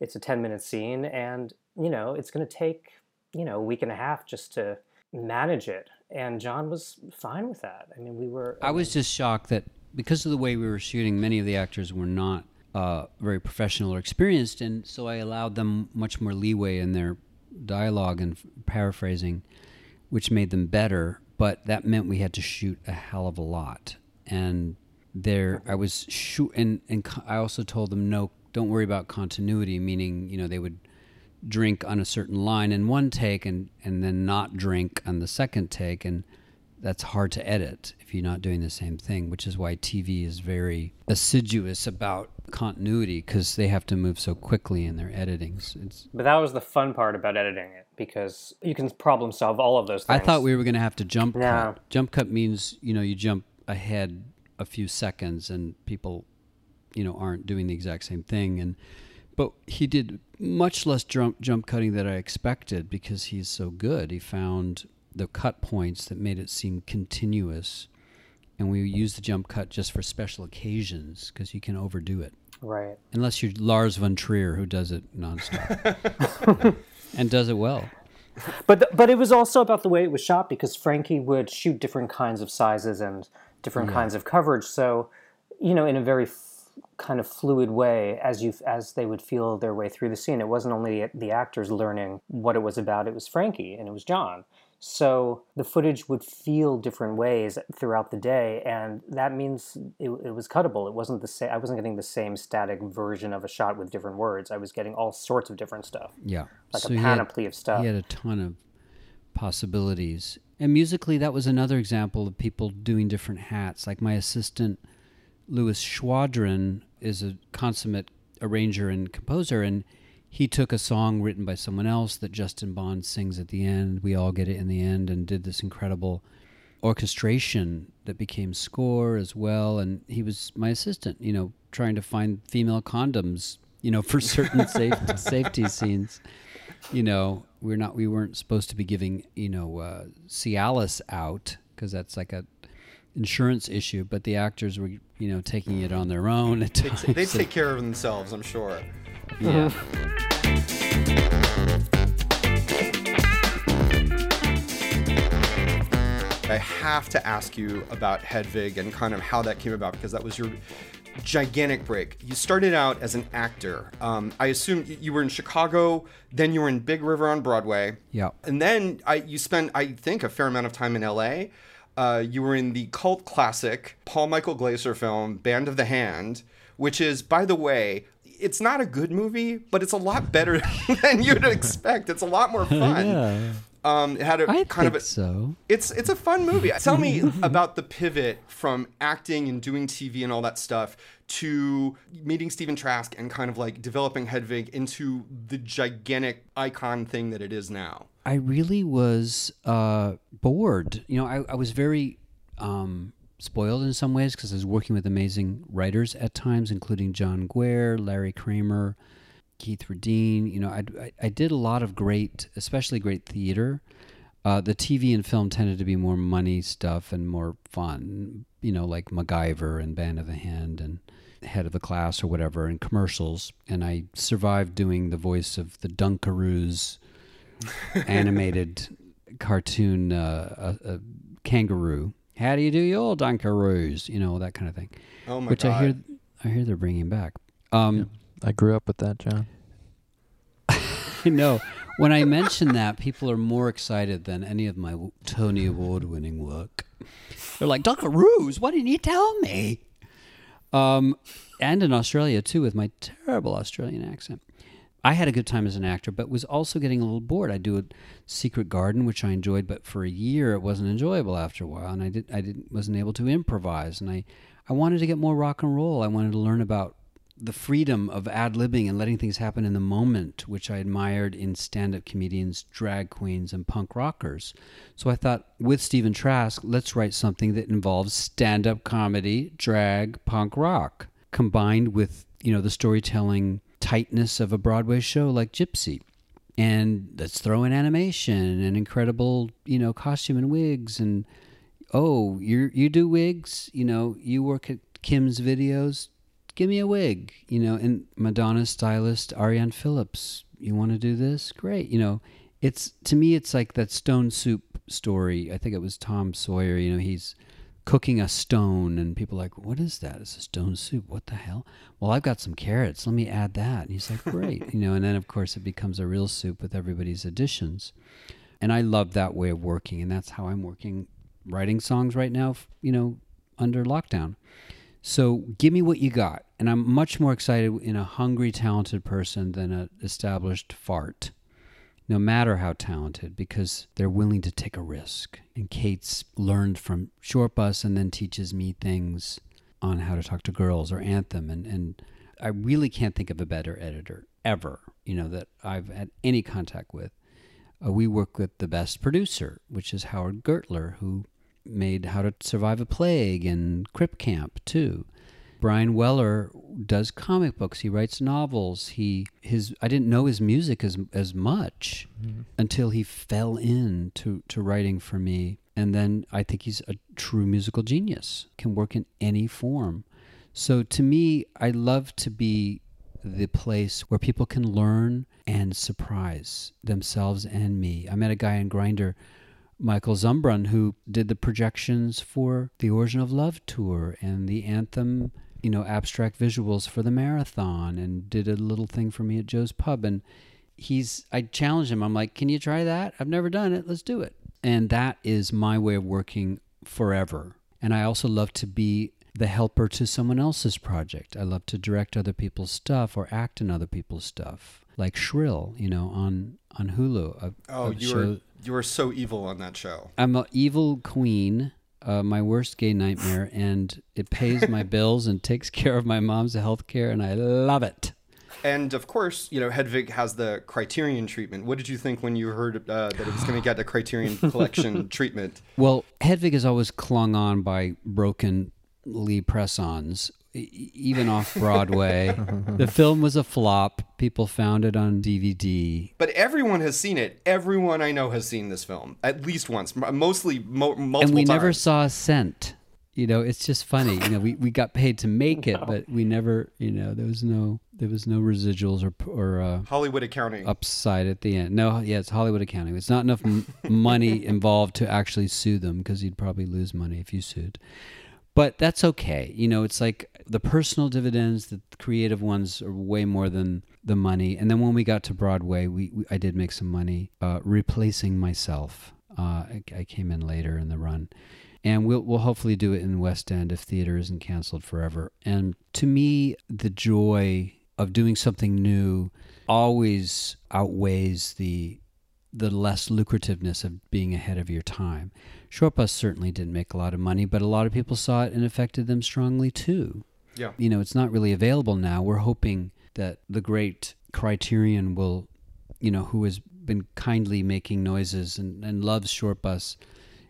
it's a 10 minute scene and you know it's going to take you know a week and a half just to manage it and john was fine with that i mean we were I was just shocked that because of the way we were shooting, many of the actors were not uh, very professional or experienced, and so I allowed them much more leeway in their dialogue and f- paraphrasing, which made them better. But that meant we had to shoot a hell of a lot, and there I was shoot, and and I also told them no, don't worry about continuity, meaning you know they would drink on a certain line in one take and and then not drink on the second take and that's hard to edit if you're not doing the same thing, which is why TV is very assiduous about continuity because they have to move so quickly in their editings. It's, but that was the fun part about editing it because you can problem solve all of those things. I thought we were going to have to jump No. cut. Jump cut means you know you jump ahead a few seconds and people you know aren't doing the exact same thing and but he did much less jump jump cutting than I expected because he's so good. He found the cut points that made it seem continuous, and we use the jump cut just for special occasions because you can overdo it right unless you're Lars von Trier who does it nonstop and does it well. But but it was also about the way it was shot because Frankie would shoot different kinds of sizes and different kinds of coverage. So, you know, in a very f- kind of fluid way, as you as they would feel their way through the scene, it wasn't only the actors learning what it was about; it was Frankie and it was John. So the footage would feel different ways throughout the day, and that means it, it was cuttable. It wasn't the same. I wasn't getting the same static version of a shot with different words. I was getting all sorts of different stuff, Yeah, like So a he had- panoply of stuff. He had a ton of possibilities. And musically, that was another example of people doing different hats. Like my assistant, Louis Schwadron, is a consummate arranger and composer, and he took a song written by someone else that Justin Bond sings at the end. We all get it in the end, and did this incredible orchestration that became score as well. And he was my assistant, you know, trying to find female condoms, you know, for certain safety, safety scenes you know, we're not we weren't supposed to be giving you know uh, Cialis out because that's like a insurance issue, but the actors were you know taking it on their own at They, times. they take care of themselves, I'm sure. Yeah. I have to ask you about Hedwig and kind of how that came about because that was your gigantic break. You started out as an actor. Um, I assume you were in Chicago, then you were in Big River on Broadway. Yeah. And then I, you spent, I think, a fair amount of time in LA. Uh, you were in the cult classic Paul Michael Glaser film, Band of the Hand, which is, by the way, it's not a good movie, but it's a lot better than you'd expect. It's a lot more fun. Yeah. Um, it had a I kind of a, so. it's it's a fun movie. Tell me about the pivot from acting and doing TV and all that stuff to meeting Stephen Trask and kind of like developing Hedwig into the gigantic icon thing that it is now. I really was uh, bored. You know, I, I was very um, spoiled in some ways because I was working with amazing writers at times, including John Guare, Larry Kramer, Keith Reddin. You know, I, I, I did a lot of great, especially great theater. Uh, the TV and film tended to be more money stuff and more fun, you know, like MacGyver and Band of the Hand. And head of the class or whatever in commercials, and I survived doing the voice of the Dunkaroos animated cartoon uh, a kangaroo. How do you do your Dunkaroos? You know that kind of thing, Oh my which god. I hear I hear they're bringing back. Um, I grew up with that, John. no, when I mention that, people are more excited than any of my Tony Award winning work. They're like, Dunkaroos, why didn't you tell me? Um, and in Australia too, with my terrible Australian accent. I had a good time as an actor, but was also getting a little bored. I do a Secret Garden, which I enjoyed, but for a year it wasn't enjoyable after a while, and I did I didn't wasn't able to improvise, and I I wanted to get more rock and roll. I wanted to learn about the freedom of ad libbing and letting things happen in the moment, which I admired in stand up comedians, drag queens, and punk rockers. So I thought, with Stephen Trask, let's write something that involves stand up comedy, drag, punk rock, combined with, you know, the storytelling tightness of a Broadway show like Gypsy. And let's throw in animation and incredible, you know, costume and wigs and oh, you you do wigs, you know, you work at Kim's videos, give me a wig, you know, and Madonna's stylist Arianne Phillips, you want to do this? Great, you know, it's to me it's like that stone soup story. I think it was Tom Sawyer, you know, he's cooking a stone and people are like, "What is that? It's a stone soup. What the hell?" Well, I've got some carrots. Let me add that. And he's like, "Great." you know, and then of course it becomes a real soup with everybody's additions. And I love that way of working and that's how I'm working writing songs right now, you know, under lockdown. So give me what you got. And I'm much more excited in a hungry, talented person than an established fart, no matter how talented, because they're willing to take a risk. And Kates learned from Shortbus and then teaches me things on how to talk to girls or Anthem. And, and I really can't think of a better editor ever, you know, that I've had any contact with. Uh, we work with the best producer, which is Howard Gertler, who made How to Survive a Plague and Crip Camp too. Bryan Weller does comic books. He writes novels. He his I didn't know his music as as much mm-hmm. until he fell into to writing for me. And then I think he's a true musical genius. Can work in any form. So to me, I love to be the place where people can learn and surprise themselves and me. I met a guy in Grindr, Michael Zumbrun, who did the projections for the Origin of Love tour and the anthem, you know, abstract visuals for the marathon, and did a little thing for me at Joe's Pub. And he's, I challenged him. I'm like, can you try that? I've never done it. Let's do it. And that is my way of working forever. And I also love to be the helper to someone else's project. I love to direct other people's stuff or act in other people's stuff, like Shrill, you know, on on Hulu. a- Oh, a you show- were you were so evil on that show. I'm an evil queen, uh, my worst gay nightmare, and it pays my bills and takes care of my mom's health care, and I love it. And of course, you know, Hedwig has the Criterion treatment. What did you think when you heard uh, that it was going to get the Criterion Collection treatment? Well, Hedwig has always clung on by broken Lee press-ons, even off Broadway. the film was a flop. People found it on DVD. But everyone has seen it. Everyone I know has seen this film at least once, mostly mo- multiple and we times. never saw a cent. You know, it's just funny. You know, we, we got paid to make it, but we never, you know, there was no there was no residuals or or uh, Hollywood accounting. upside at the end. No, yeah, it's Hollywood accounting. It's not enough m- money involved to actually sue them because you'd probably lose money if you sued. But that's okay. You know, it's like the personal dividends, the creative ones are way more than the money. And then when we got to Broadway, we, we I did make some money uh, replacing myself. Uh, I, I came in later in the run. And we'll, we'll hopefully do it in West End if theater isn't canceled forever. And to me, the joy of doing something new always outweighs the the less lucrativeness of being ahead of your time. Shortbus certainly didn't make a lot of money, but a lot of people saw it and affected them strongly too. Yeah. You know, it's not really available now. We're hoping that the great Criterion will, you know, who has been kindly making noises and, and loves Shortbus,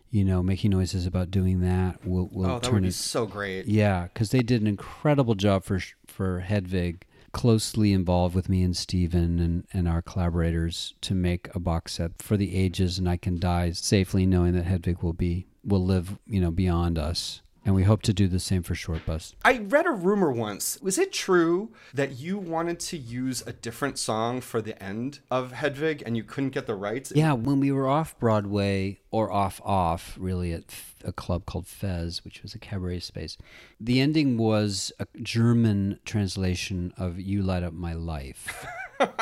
you know, making noises about doing that will will oh, that turn would be it so great. yeah, because they did an incredible job for for Hedwig, closely involved with me and Stephen and, and our collaborators to make a box set for the ages, and I can die safely knowing that Hedwig will be will live, you know, beyond us. And we hope to do the same for Shortbus. I read a rumor once. Was it true that you wanted to use a different song for the end of Hedwig and you couldn't get the rights? Yeah, when we were off Broadway or off off, really at a club called Fez, which was a cabaret space, the ending was a German translation of "You Light Up My Life,"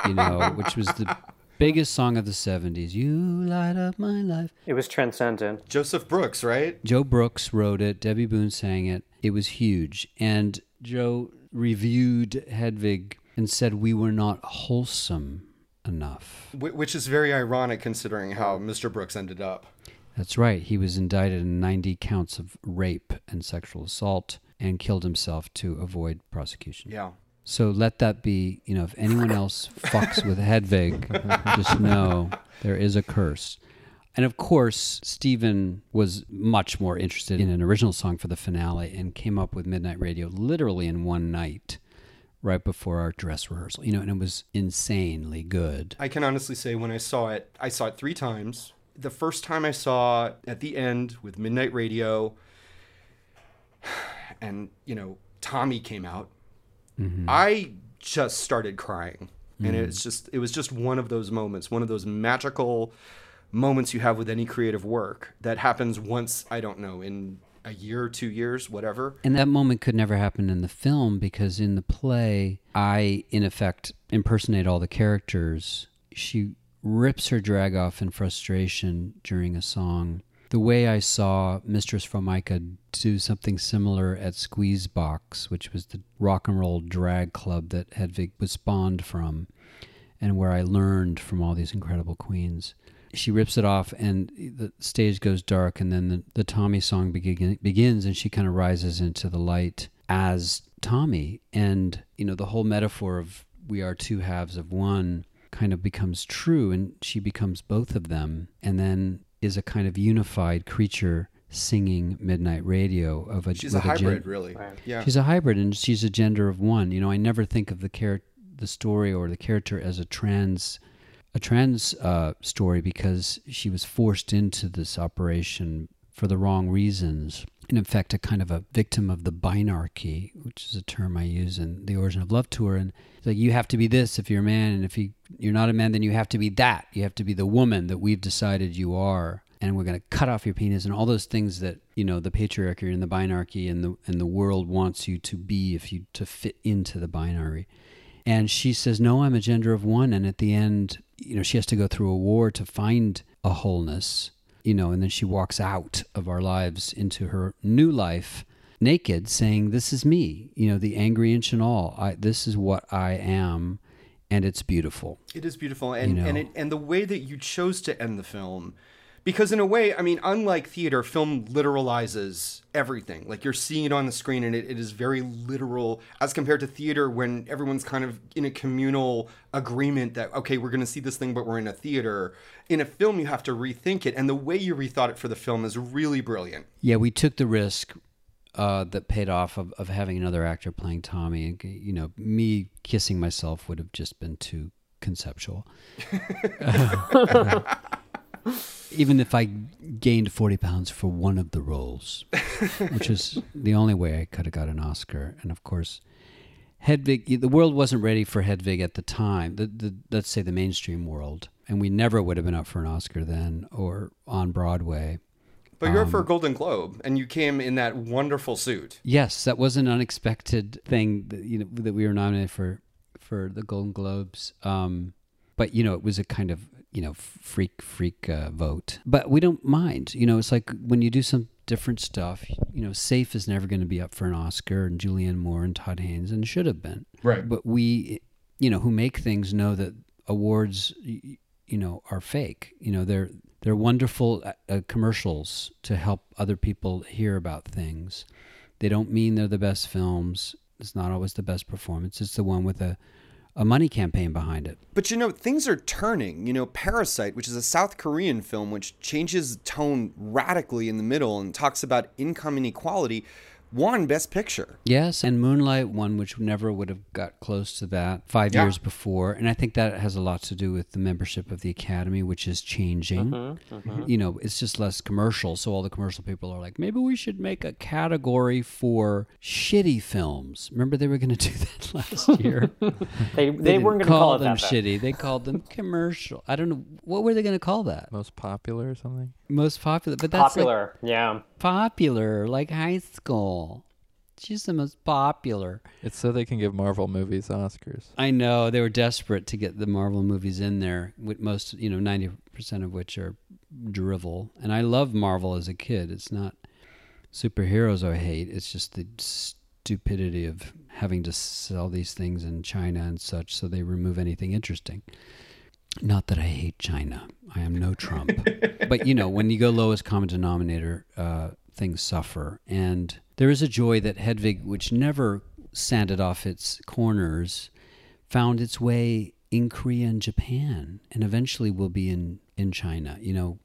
you know, which was the biggest song of the '70s. You light up my life. It was transcendent. Joseph Brooks, right? Joe Brooks wrote it. Debby Boone sang it. It was huge, and Joe reviewed Hedwig and said we were not wholesome enough. Which is very ironic considering how Mr. Brooks ended up. That's right. He was indicted in 90 counts of rape and sexual assault and killed himself to avoid prosecution. Yeah. So let that be, you know, if anyone else fucks with Hedwig, just know there is a curse. And of course, Stephen was much more interested in an original song for the finale and came up with Midnight Radio literally in one night right before our dress rehearsal. You know, and it was insanely good. I can honestly say when I saw it, I saw it three times. The first time I saw at the end with Midnight Radio, and you know Tommy came out, Mm-hmm. I just started crying, and it's mm. just it was just one of those moments, one of those magical moments you have with any creative work that happens once. I don't know in a year, two years, whatever. And that moment could never happen in the film because in the play, I, in effect, impersonate all the characters. She rips her drag off in frustration during a song. The way I saw Mistress Formika do something similar at Squeezebox, which was the rock and roll drag club that Hedwig was spawned from, and where I learned from all these incredible queens. She rips it off and the stage goes dark and then the, the tommy song begin, begins and she kind of rises into the light as tommy. And you know the whole metaphor of we are two halves of one kind of becomes true and she becomes both of them. And then is a kind of unified creature singing midnight radio of a She's a with gen- hybrid, really. Right. Yeah. She's a hybrid, and she's a gender of one. You know, I never think of the char- the story or the character as a trans a trans uh, story because she was forced into this operation for the wrong reasons. In fact, a kind of a victim of the binarchy, which is a term I use in the Origin of Love tour. And like you have to be this if you're a man, and if you you're not a man, then you have to be that. You have to be the woman that we've decided you are and we're going to cut off your penis and all those things that you know the patriarchy and the binarchy and the and the world wants you to be if you to fit into the binary and she says no i'm a gender of one and at the end you know she has to go through a war to find a wholeness you know and then she walks out of our lives into her new life naked saying this is me you know the angry inch and all. I, this is what i am and it's beautiful. It is beautiful, and You and it, and the way that you chose to end the film, because in a way, I mean, unlike theater, film literalizes everything. Like you're seeing it on the screen, and it, it is very literal as compared to theater, when everyone's kind of in a communal agreement that okay, we're going to see this thing, but we're in a theater. In a film, you have to rethink it, and the way you rethought it for the film is really brilliant. Yeah, we took the risk uh, that paid off of, of having another actor playing Tommy. And, you know, me kissing myself would have just been too conceptual. Even if I gained 40 pounds for one of the roles, which is the only way I could have got an Oscar. And of course, Hedwig, the world wasn't ready for Hedwig at the time, the, the, let's say the mainstream world. And we never would have been up for an Oscar then or on Broadway. But you're up for a Golden Globe, and you came in that wonderful suit. Yes, that was an unexpected thing that you know that we were nominated for for the Golden Globes. Um, but you know, it was a kind of you know freak freak uh, vote. But we don't mind. You know, it's like when you do some different stuff. You know, Safe is never going to be up for an Oscar, and Julianne Moore and Todd Haynes, and should have been. Right. But we, you know, who make things know that awards, you know, are fake. You know, they're they're wonderful uh, uh, commercials to help other people hear about things. They don't mean they're the best films. It's not always the best performance. It's the one with a a money campaign behind it. But you know, things are turning. You know, Parasite, which is a South Korean film which changes tone radically in the middle and talks about income inequality, won Best Picture. Yes, and Moonlight one, which never would have got close to that five Yeah. years before, and I think that has a lot to do with the membership of the Academy, which is changing. Mm-hmm. You know, it's just less commercial, so all the commercial people are like, maybe we should make a category for shitty films. Remember they were going to do that last year. They, they, didn't weren't going to call, it them that. shitty. They called them commercial. I don't know what were they going to call that. Most popular or something? Most popular, but that's like Popular, yeah. popular, like high school. She's the most popular. It's so they can give Marvel movies Oscars. I know they were desperate to get the Marvel movies in there. With most, you know, ninety percent of which are drivel. And I love Marvel as a kid. It's not superheroes I hate. It's just the stupidity of having to sell these things in China and such, so they remove anything interesting. Not that I hate China. I am no Trump. but you know, when you go lowest common denominator, uh, things suffer. And there is a joy that Hedwig, which never sanded off its corners, found its way in Korea and Japan, and eventually will be in in China. You know,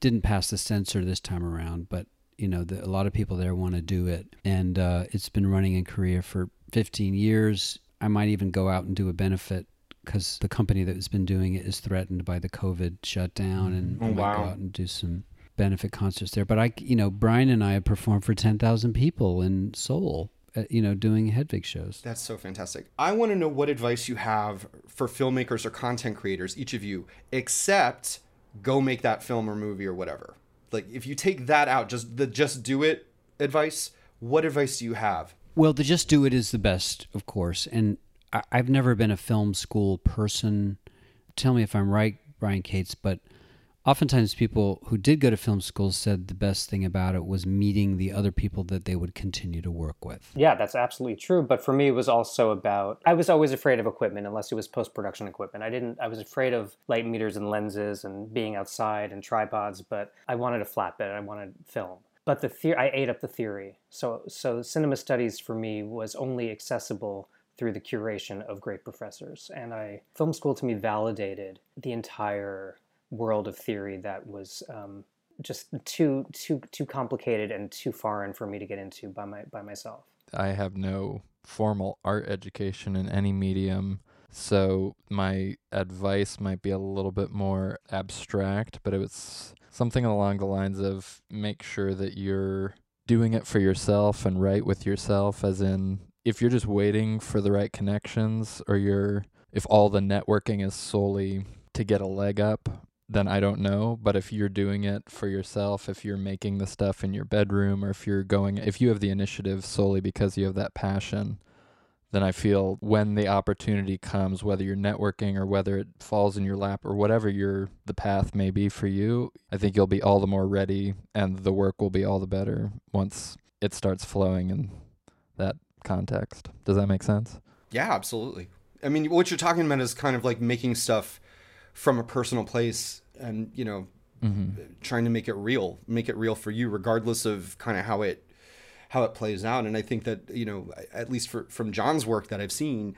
didn't pass the censor this time around, but you know, the, a lot of people there want to do it, and uh, it's been running in Korea for 15 years. I might even go out and do a benefit because the company that has been doing it is threatened by the COVID shutdown, and I Oh, might wow. go out and do some benefit concerts there. But I, you know, Brian and I have performed for 10,000 people in Seoul, uh, you know, doing Hedwig shows. That's so fantastic. I want to know what advice you have for filmmakers or content creators, each of you, except go make that film or movie or whatever. Like if you take that out, just the just do it advice, what advice do you have? Well, the just do it is the best, of course. And I, I've never been a film school person. Tell me if I'm right, Brian Kates, but oftentimes people who did go to film school said the best thing about it was meeting the other people that they would continue to work with. Yeah, that's absolutely true. But for me, it was also about I was always afraid of equipment unless it was post production equipment. I didn't. I was afraid of light meters and lenses and being outside and tripods. But I wanted a flatbed. I wanted film. But the theory, I ate up the theory. So so cinema studies for me was only accessible through the curation of great professors. And I film school to me validated the entire world of theory that was. Um, just too too too complicated and too foreign for me to get into by my by myself. I have no formal art education in any medium, so my advice might be a little bit more abstract, but it was something along the lines of make sure that you're doing it for yourself and right with yourself as in if you're just waiting for the right connections or you're if all the networking is solely to get a leg up then I don't know. But if you're doing it for yourself, if you're making the stuff in your bedroom, or if you're going, if you have the initiative solely because you have that passion, then I feel when the opportunity comes, whether you're networking or whether it falls in your lap or whatever your the path may be for you, I think you'll be all the more ready and the work will be all the better once it starts flowing in that context. Does that make sense? Yeah, absolutely. I mean, what you're talking about is kind of like making stuff from a personal place and, you know, mm-hmm. trying to make it real, make it real for you regardless of kind of how it how it plays out. And I think that, you know, at least for from John's work that I've seen,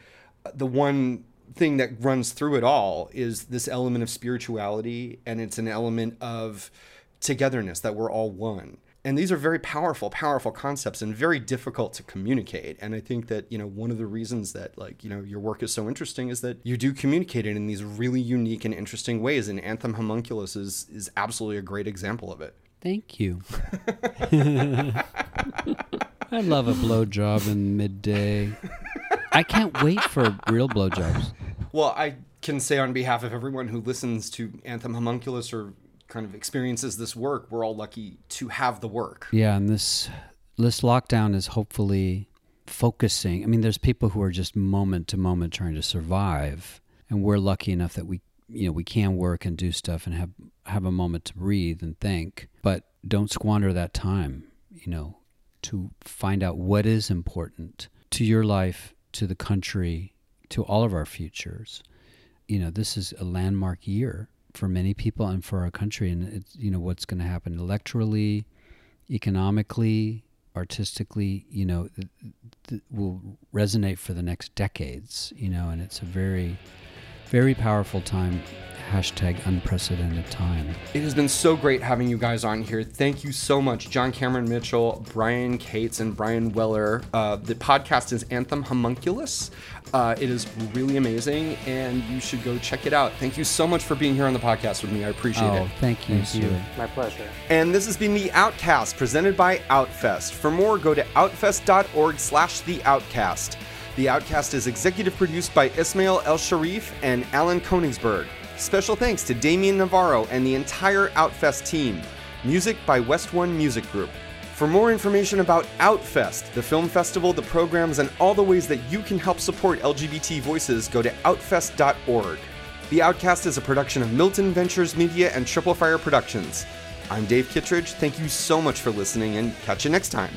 the one thing that runs through it all is this element of spirituality and it's an element of togetherness that we're all one and these are very powerful powerful concepts and very difficult to communicate and i think that you know one of the reasons that like you know your work is so interesting is that you do communicate it in these really unique and interesting ways and anthem homunculus is is absolutely a great example of it Thank you. I love a blowjob in midday. I can't wait for real blowjobs. well i can say on behalf of everyone who listens to anthem homunculus or kind of experiences this work we're all lucky to have the work Yeah, and this this lockdown is hopefully focusing. I mean, there's people who are just moment to moment trying to survive, and we're lucky enough that we you know we can work and do stuff and have have a moment to breathe and think. But don't squander that time. You know, to find out what is important to your life, to the country, to all of our futures. You know, this is a landmark year for many people and for our country, and it's you know what's going to happen electorally, economically, artistically. You know, th- th- will resonate for the next decades. You know, and it's a very, very powerful time hashtag unprecedented time. It has been so great having you guys on here. Thank you so much, John Cameron Mitchell, Brian Kates, and Bryan Weller. Uh, the podcast is Anthem Homunculus. Uh, it is really amazing, and you should go check it out. Thank you so much for being here on the podcast with me. I appreciate oh, it. thank you, Thank you. My pleasure. And this has been the Outcast, presented by Outfest. For more, go to outfest.org/slash the Outcast. The Outcast is executive produced by Ismail El Sharif and Alan Koningsberg. Special thanks to Damian Navarro and the entire Outfest team. Music by West One Music Group. For more information about Outfest, the film festival, the programs, and all the ways that you can help support LGBT voices, go to outfest.org. The Outcast is a production of Milton Ventures Media and Triple Fire Productions. I'm Dave Kittredge. Thank you so much for listening and catch you next time.